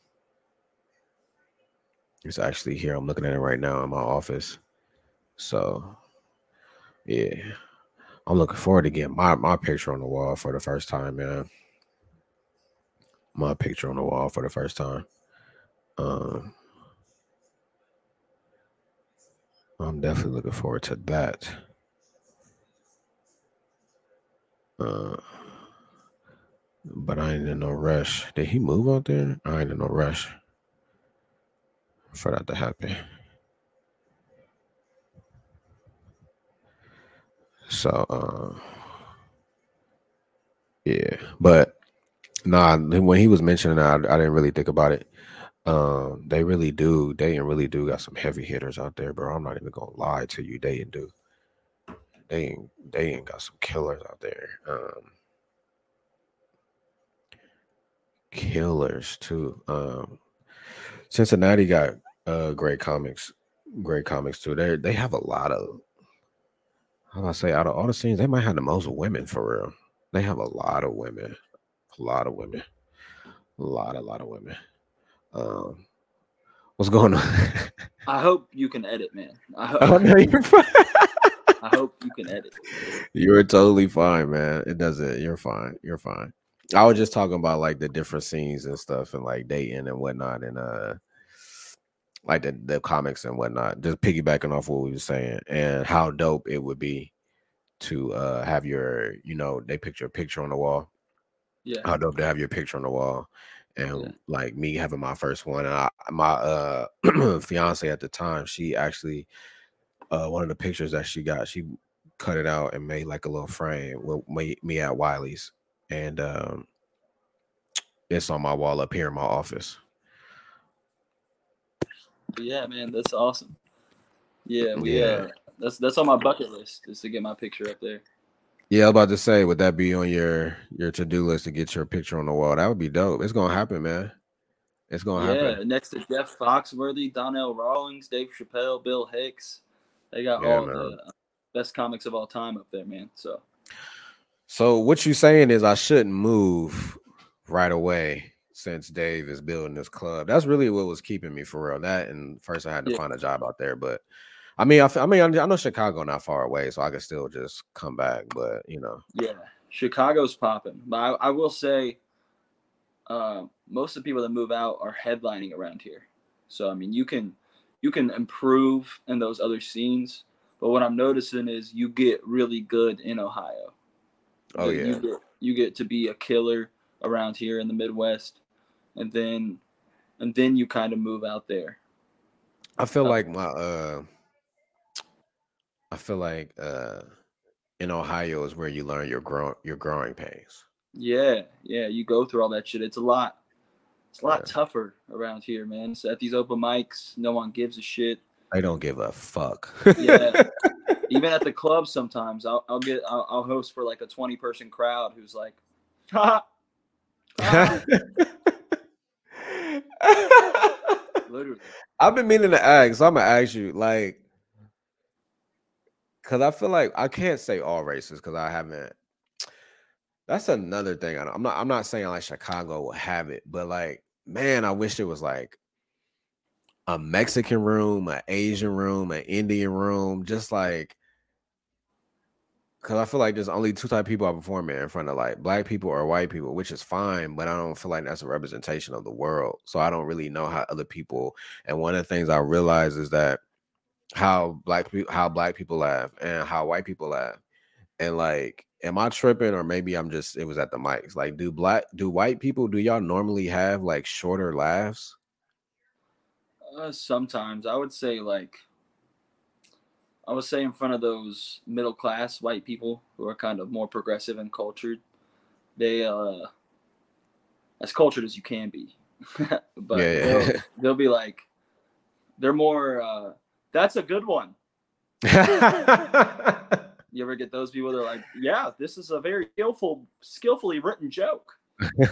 it's actually here. I'm looking at it right now in my office. So yeah, I'm looking forward to getting my, my picture on the wall for the first time, man. My picture on the wall for the first time. Um, I'm definitely looking forward to that. Uh, but I ain't in no rush. Did he move out there? I ain't in no rush for that to happen. So uh yeah, but nah, when he was mentioning that, I, I didn't really think about it. Um, they really do. Dayton really do got some heavy hitters out there, bro. I'm not even gonna lie to you. Dayton do. Dayton, Dayton got some killers out there. Um, killers too. Um, Cincinnati got uh great comics, great comics too. They they have a lot of how do I say, out of all the scenes, they might have the most women for real. They have a lot of women, a lot of women, a lot, a lot of women. Um, what's going on? I hope you can edit, man. I hope, oh, no, you're fine. I hope you can edit. You're totally fine, man. It doesn't. You're fine. You're fine. I was just talking about like the different scenes and stuff, and like Dayton and whatnot, and uh, like the, the comics and whatnot, just piggybacking off what we were saying and how dope it would be to uh have your, you know, they picture a picture on the wall. Yeah. How dope to have your picture on the wall. And yeah. like me having my first one. And I, my uh fiance at the time, she actually uh one of the pictures that she got, she cut it out and made like a little frame with me, me at Wiley's. And um it's on my wall up here in my office. Yeah, man, that's awesome. Yeah, we yeah. Uh, that's that's on my bucket list is to get my picture up there. Yeah, I was about to say, would that be on your your to do list to get your picture on the wall? That would be dope. It's gonna happen, man. It's gonna yeah, happen. Yeah, next to Jeff Foxworthy, Donnell Rawlings, Dave Chappelle, Bill Hicks, they got yeah, all man. the best comics of all time up there, man. So, so what you saying is I shouldn't move right away since Dave is building this club. That's really what was keeping me for real. That and first I had to yeah. find a job out there, but I mean, I, I mean, I know Chicago not far away, so I could still just come back. But you know, yeah, Chicago's popping. But I, I will say, uh, most of the people that move out are headlining around here. So I mean, you can you can improve in those other scenes, but what I'm noticing is you get really good in Ohio. Oh yeah, you get, you get to be a killer around here in the Midwest and then and then you kind of move out there. I feel uh, like my uh I feel like uh in Ohio is where you learn your grow your growing pains. Yeah, yeah, you go through all that shit. It's a lot. It's a lot Yeah. tougher around here, man. So at these open mics, no one gives a shit. I don't give a fuck. Yeah. Even at the club, sometimes I'll, I'll get I'll, I'll host for like a twenty person crowd who's like, ha, ha, literally. I've been meaning to ask. So I'm gonna ask you, like, because I feel like I can't say all races because I haven't. That's another thing. I I'm not. I'm not saying like Chicago will have it, but like, man, I wish it was like a Mexican room, an Asian room, an Indian room, just like. Cause I feel like there's only two type of people I perform in front of like black people or white people, which is fine, but I don't feel like that's a representation of the world. So I don't really know how other people and one of the things I realize is that how black people how black people laugh and how white people laugh. And like, am I tripping or maybe I'm just it was at the mics. Like, do black do white people do y'all normally have like shorter laughs? Uh, sometimes I would say like I would say in front of those middle class white people who are kind of more progressive and cultured, they uh as cultured as you can be. but Yeah, yeah. They'll, they'll be like they're more uh that's a good one. You ever get those people that are like, yeah, this is a very skillful skillfully written joke.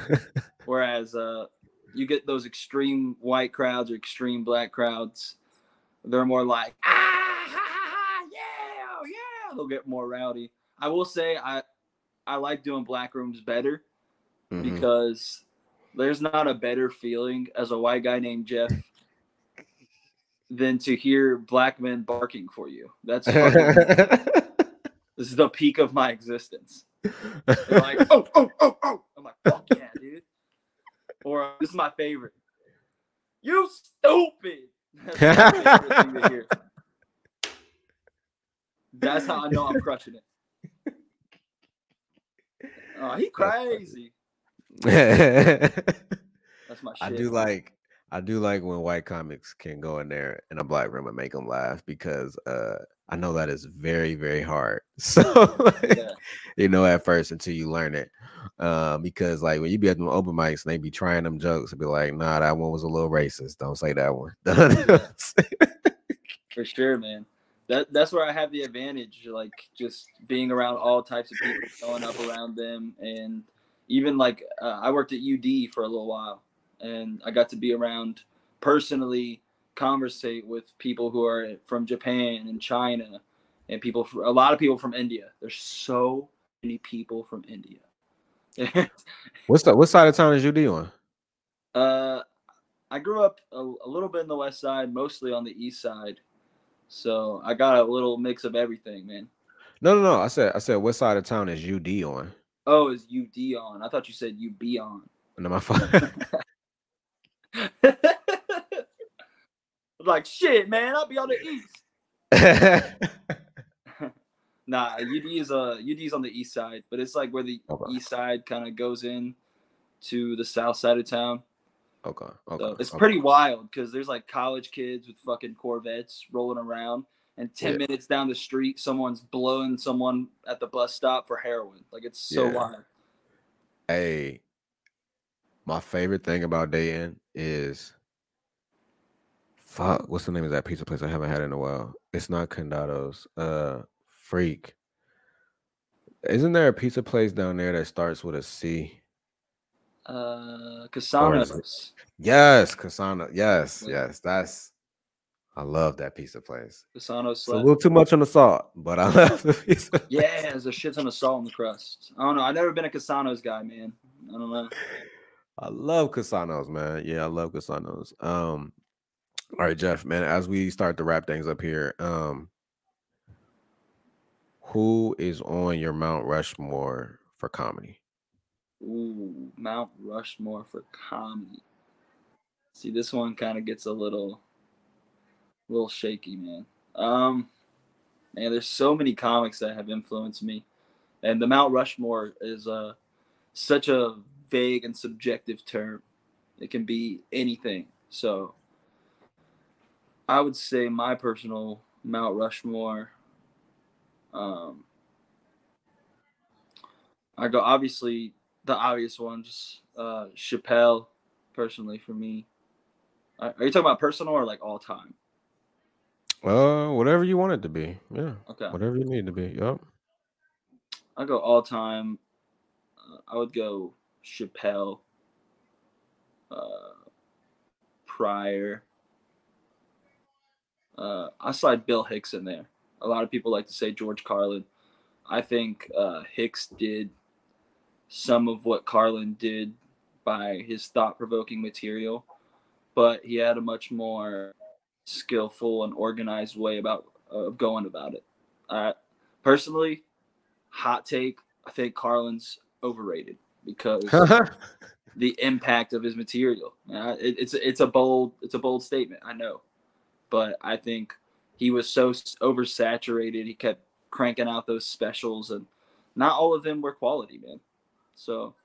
Whereas uh, you get those extreme white crowds or extreme black crowds, they're more like, ah, ha, ha, ha, yeah, yeah. They'll get more rowdy. I will say, I I like doing black rooms better Mhm. because there's not a better feeling as a white guy named Jeff than to hear black men barking for you. That's fucking, this is the peak of my existence. They're like, oh, oh, oh, oh. I'm like, fuck yeah, dude. Or this is my favorite. You stupid. That's my favorite thing to hear. That's how I know I'm crushing it. Oh, he crazy. That's my shit. I do like I do like when white comics can go in there in a black room and make them laugh because uh I know that is very very hard. So like, Yeah. you know at first until you learn it. Um because like when you be at them open mics and they be trying them jokes and be like, nah, that one was a little racist. Don't say that one. For sure, man. That that's where I have the advantage, like just being around all types of people, growing up around them, and even like uh, I worked at UD for a little while, and I got to be around personally, conversate with people who are from Japan and China, and people a lot of people from India. There's so many people from India. What's the what side of town is UD on? Uh, I grew up a, a little bit in the west side, mostly on the east side. So I got a little mix of everything, man. No, no, no. I said I said what side of town is UD on? Oh, is UD on? I thought you said UB on. No, my fault. like shit, man. I'll be on the east. Nah, UD is uh UD's on the east side, but it's like where the Okay. east side kind of goes in to the south side of town. okay, okay. So it's okay. pretty wild because there's like college kids with fucking Corvettes rolling around, and ten Yeah. minutes down the street, someone's blowing someone at the bus stop for heroin. Like it's so Yeah. wild. Hey, my favorite thing about Dayton is fuck. What's the name of that pizza place I haven't had in a while? It's not Condados. Uh, Freak. Isn't there a pizza place down there that starts with a C? Uh, Cassano's. Yes, Kasana. Yes, yes. That's. I love that pizza place. Cassano's It's a little too much on the salt, but I love the pizza. Yeah, there's a shit ton of salt in the crust. I don't know. I've never been a Cassano's guy, man. I don't know. I love Cassano's, man. Yeah, I love Cassano's. Um, all right, Jeff, man. As we start to wrap things up here, um, who is on your Mount Rushmore for comedy? Ooh, Mount Rushmore for comedy. See, this one kind of gets a little, little shaky, man. Um, man, there's so many comics that have influenced me, and the Mount Rushmore is uh, such a vague and subjective term. It can be anything. So, I would say my personal Mount Rushmore. Um, I go obviously the obvious ones, uh, Chappelle, personally for me. Are you talking about personal or like all time? Uh, whatever you want it to be. Yeah. Okay. Whatever you need to be. Yep. I go all time. Uh, I would go Chappelle. Uh, Pryor. Uh, I slide Bill Hicks in there. A lot of people like to say George Carlin. I think uh, Hicks did some of what Carlin did by his thought provoking material, but he had a much more skillful and organized way about of going about it. Uh, personally, hot take, I think Carlin's overrated because the impact of his material. Uh, it, it's it's a bold it's a bold statement, I know, but I think he was so oversaturated. He kept cranking out those specials, and not all of them were quality, man. So,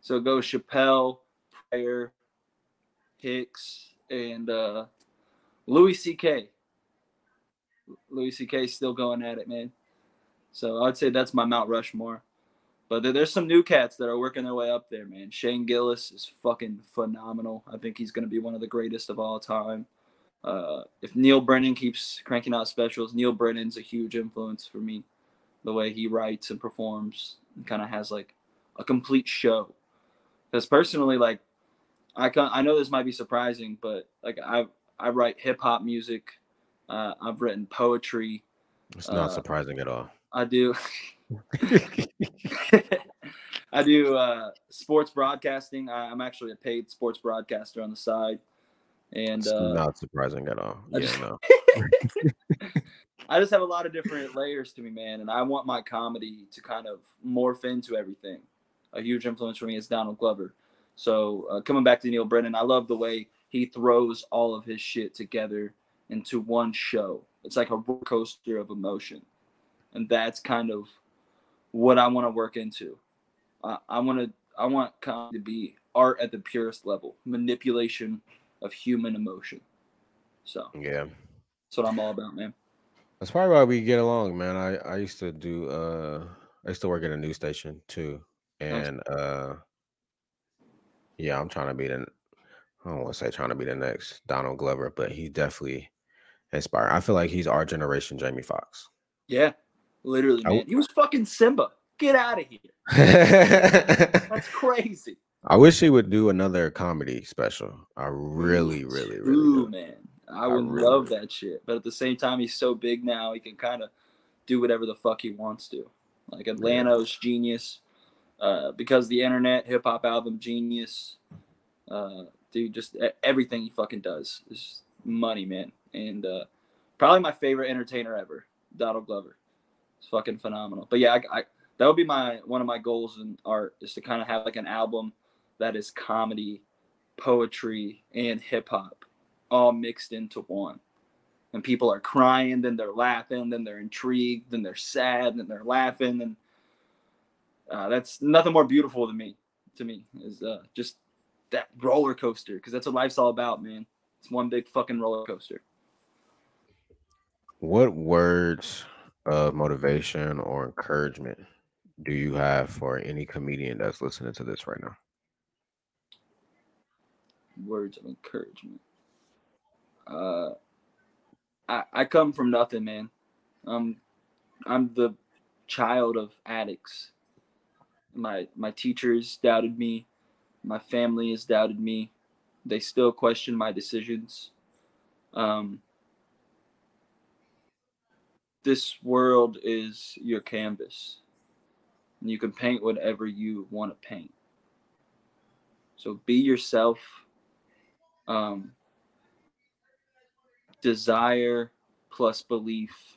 so go Chappelle, Pryor, Hicks, and uh, Louis C.K. Louis C.K. still going at it, man. So I'd say that's my Mount Rushmore. But there's some new cats that are working their way up there, man. Shane Gillis is fucking phenomenal. I think he's going to be one of the greatest of all time. Uh, if Neal Brennan keeps cranking out specials, Neal Brennan's a huge influence for me. The way he writes and performs and kind of has like a complete show. Because personally, like I can I know this might be surprising, but like I I write hip hop music. Uh, I've written poetry. It's not uh, surprising at all. I do. I do uh, sports broadcasting. I, am actually a paid sports broadcaster on the side, and uh, not surprising at all. Yeah, just, no. I just have a lot of different layers to me, man, and I want my comedy to kind of morph into everything. A huge influence for me is Donald Glover. So uh, coming back to Neal Brennan, I love the way he throws all of his shit together into one show. It's like a roller coaster of emotion, and that's kind of what I want to work into. I, I want to I want comedy to be art at the purest level, manipulation of human emotion. So yeah, that's what I'm all about, man. That's probably why we get along, man. I I used to do uh I used to work at a news station too, and uh yeah, I'm trying to be the I don't want to say trying to be the next Donald Glover, but he's definitely inspiring. I feel like he's our generation Jamie Foxx. Yeah, literally, man. I, he was fucking Simba. Get out of here. That's crazy. I wish he would do another comedy special. I really, really, really, Ooh, man. I would I really, love that shit. But at the same time, he's so big now, he can kind of do whatever the fuck he wants to. Like Atlanta's yeah. genius. Uh, because the internet, hip hop album, genius. Uh, dude, just everything he fucking does is money, man. And uh, probably my favorite entertainer ever, Donald Glover. It's fucking phenomenal. But yeah, I, I, that would be my one of my goals in art is to kind of have like an album that is comedy, poetry, and hip hop all mixed into one. And people are crying, then they're laughing, then they're intrigued, then they're sad, then they're laughing, and uh, that's nothing more beautiful than me. To me, is uh, just that roller coaster because that's what life's all about, man. It's one big fucking roller coaster. What words of motivation or encouragement do you have for any comedian that's listening to this right now? Words of encouragement. Uh, I I come from nothing, man. Um, I'm the child of addicts my my teachers doubted me my family has doubted me they still question my decisions um, this world is your canvas. And you can paint whatever you want to paint. So be yourself. Um, desire plus belief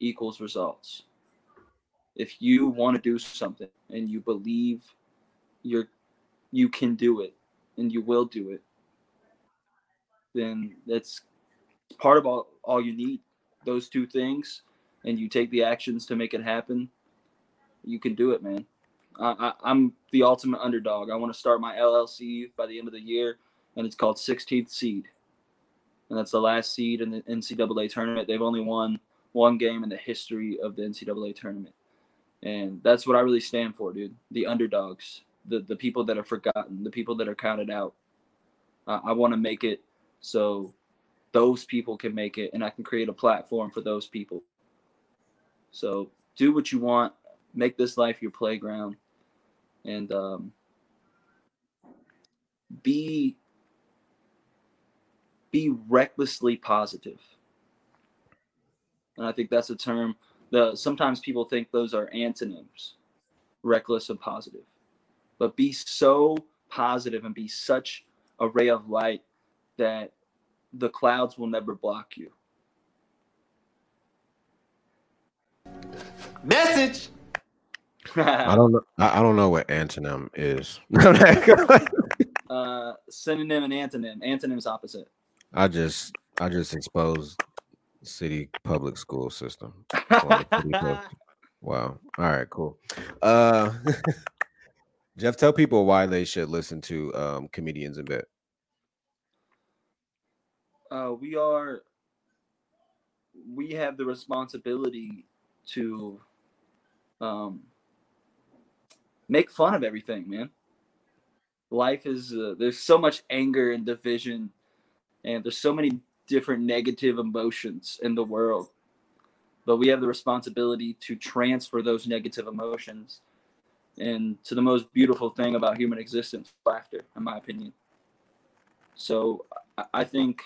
equals results. If you want to do something and you believe you're you can do it and you will do it then that's part of all, all you need those two things and you take the actions to make it happen you can do it man I, I, am the ultimate underdog i want to start my llc by the end of the year and it's called 16th seed and that's the last seed in the ncaa tournament they've only won one game in the history of the ncaa tournament And that's what I really stand for, dude. The underdogs, the the people that are forgotten, the people that are counted out. Uh, I want to make it so those people can make it, and I can create a platform for those people. So do what you want, make this life your playground, and um, be be recklessly positive. And I think that's a term the sometimes people think those are antonyms, reckless and positive. But be so positive and be such a ray of light that the clouds will never block you. Message. I don't know. I I don't know what antonym is. uh, synonym and antonym. Antonyms opposite. I just I just exposed city public school system. Well, city public- Wow. All right, cool. Uh Jeff, tell people why they should listen to um comedians in bed. Uh, we are we have the responsibility to um, make fun of everything man. Life is uh, there's so much anger and division and there's so many different negative emotions in the world. But we have the responsibility to transfer those negative emotions and to the most beautiful thing about human existence laughter in my opinion. So I- i think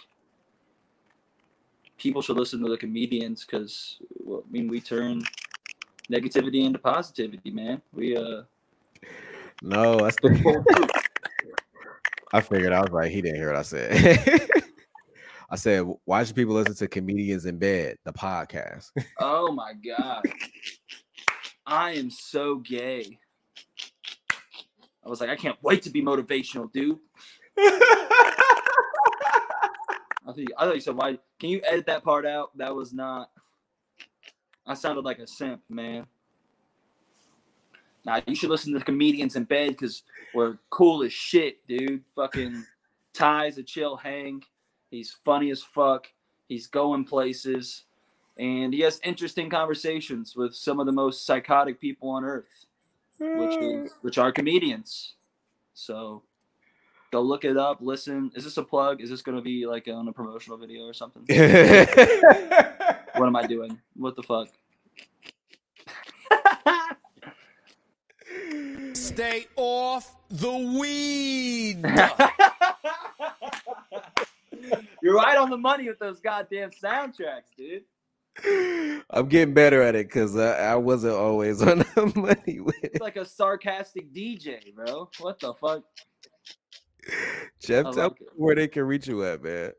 people should listen to the comedians because well, I mean we turn negativity into positivity, man. We uh No, that's the I figured I was like, he didn't hear what I said. I said, why should people listen to comedians in bed, the podcast? oh my god. I am so gay. I was like, I can't wait to be motivational, dude. I think I thought you said why can you edit that part out? That was not I sounded like a simp, man. Nah, you should listen to the comedians in bed because we're cool as shit, dude. Fucking Tye's a chill hang. He's funny as fuck. He's going places. And he has interesting conversations with some of the most psychotic people on earth, which is hmm. which are comedians. So go look it up, listen. Is this a plug? Is this gonna be like on a promotional video or something? What am I doing? What the fuck? Stay off the weed. You're right on the money with those goddamn soundtracks, dude. I'm getting better at it because I, I wasn't always on the money with It's like a sarcastic DJ, bro. What the fuck? Jeff. I Tell where they can reach you at, man.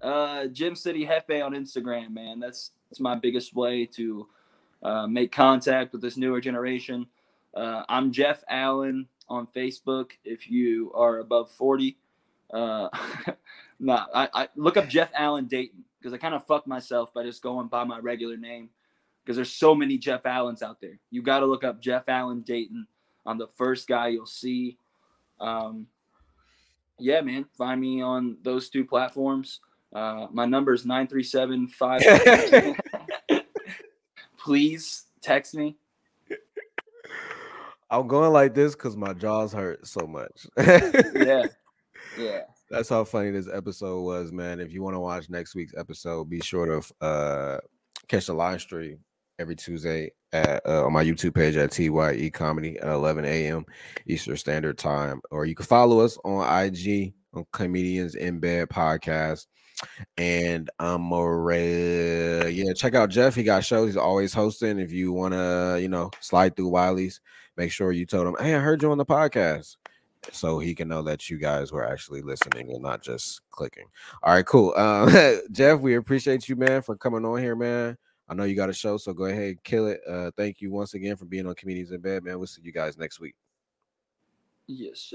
Uh, Gem City Hefe on Instagram, man. That's that's my biggest way to uh, make contact with this newer generation. Uh, I'm Jeff Allen on Facebook. If you are above 40, uh, nah, I, I look up Jeff Allen Dayton because I kind of fuck myself by just going by my regular name because there's so many Jeff Allens out there. You got to look up Jeff Allen Dayton. I'm the first guy you'll see. Um, yeah, man, find me on those two platforms. Uh, my number is 937 Please text me. I'm going like this because my jaws hurt so much. Yeah. Yeah. That's how funny this episode was, man. If you want to watch next week's episode, be sure to uh, catch the live stream every Tuesday at, uh, on my YouTube page at TYE Comedy at 11 a.m. Eastern Standard Time. Or you can follow us on IG on Comedians in Bed Podcast. And um, uh, yeah, check out Jeff. He got shows. He's always hosting. If you want to, you know, slide through Wiley's, make sure you told him, "Hey, I heard you on the podcast." so he can know that you guys were actually listening and not just clicking. All right, cool. Uh, Jeff, we appreciate you, man, for coming on here, man. I know you got a show, so go ahead and kill it. Uh, thank you once again for being on Comedians in Bed, man. We'll see you guys next week. Yes.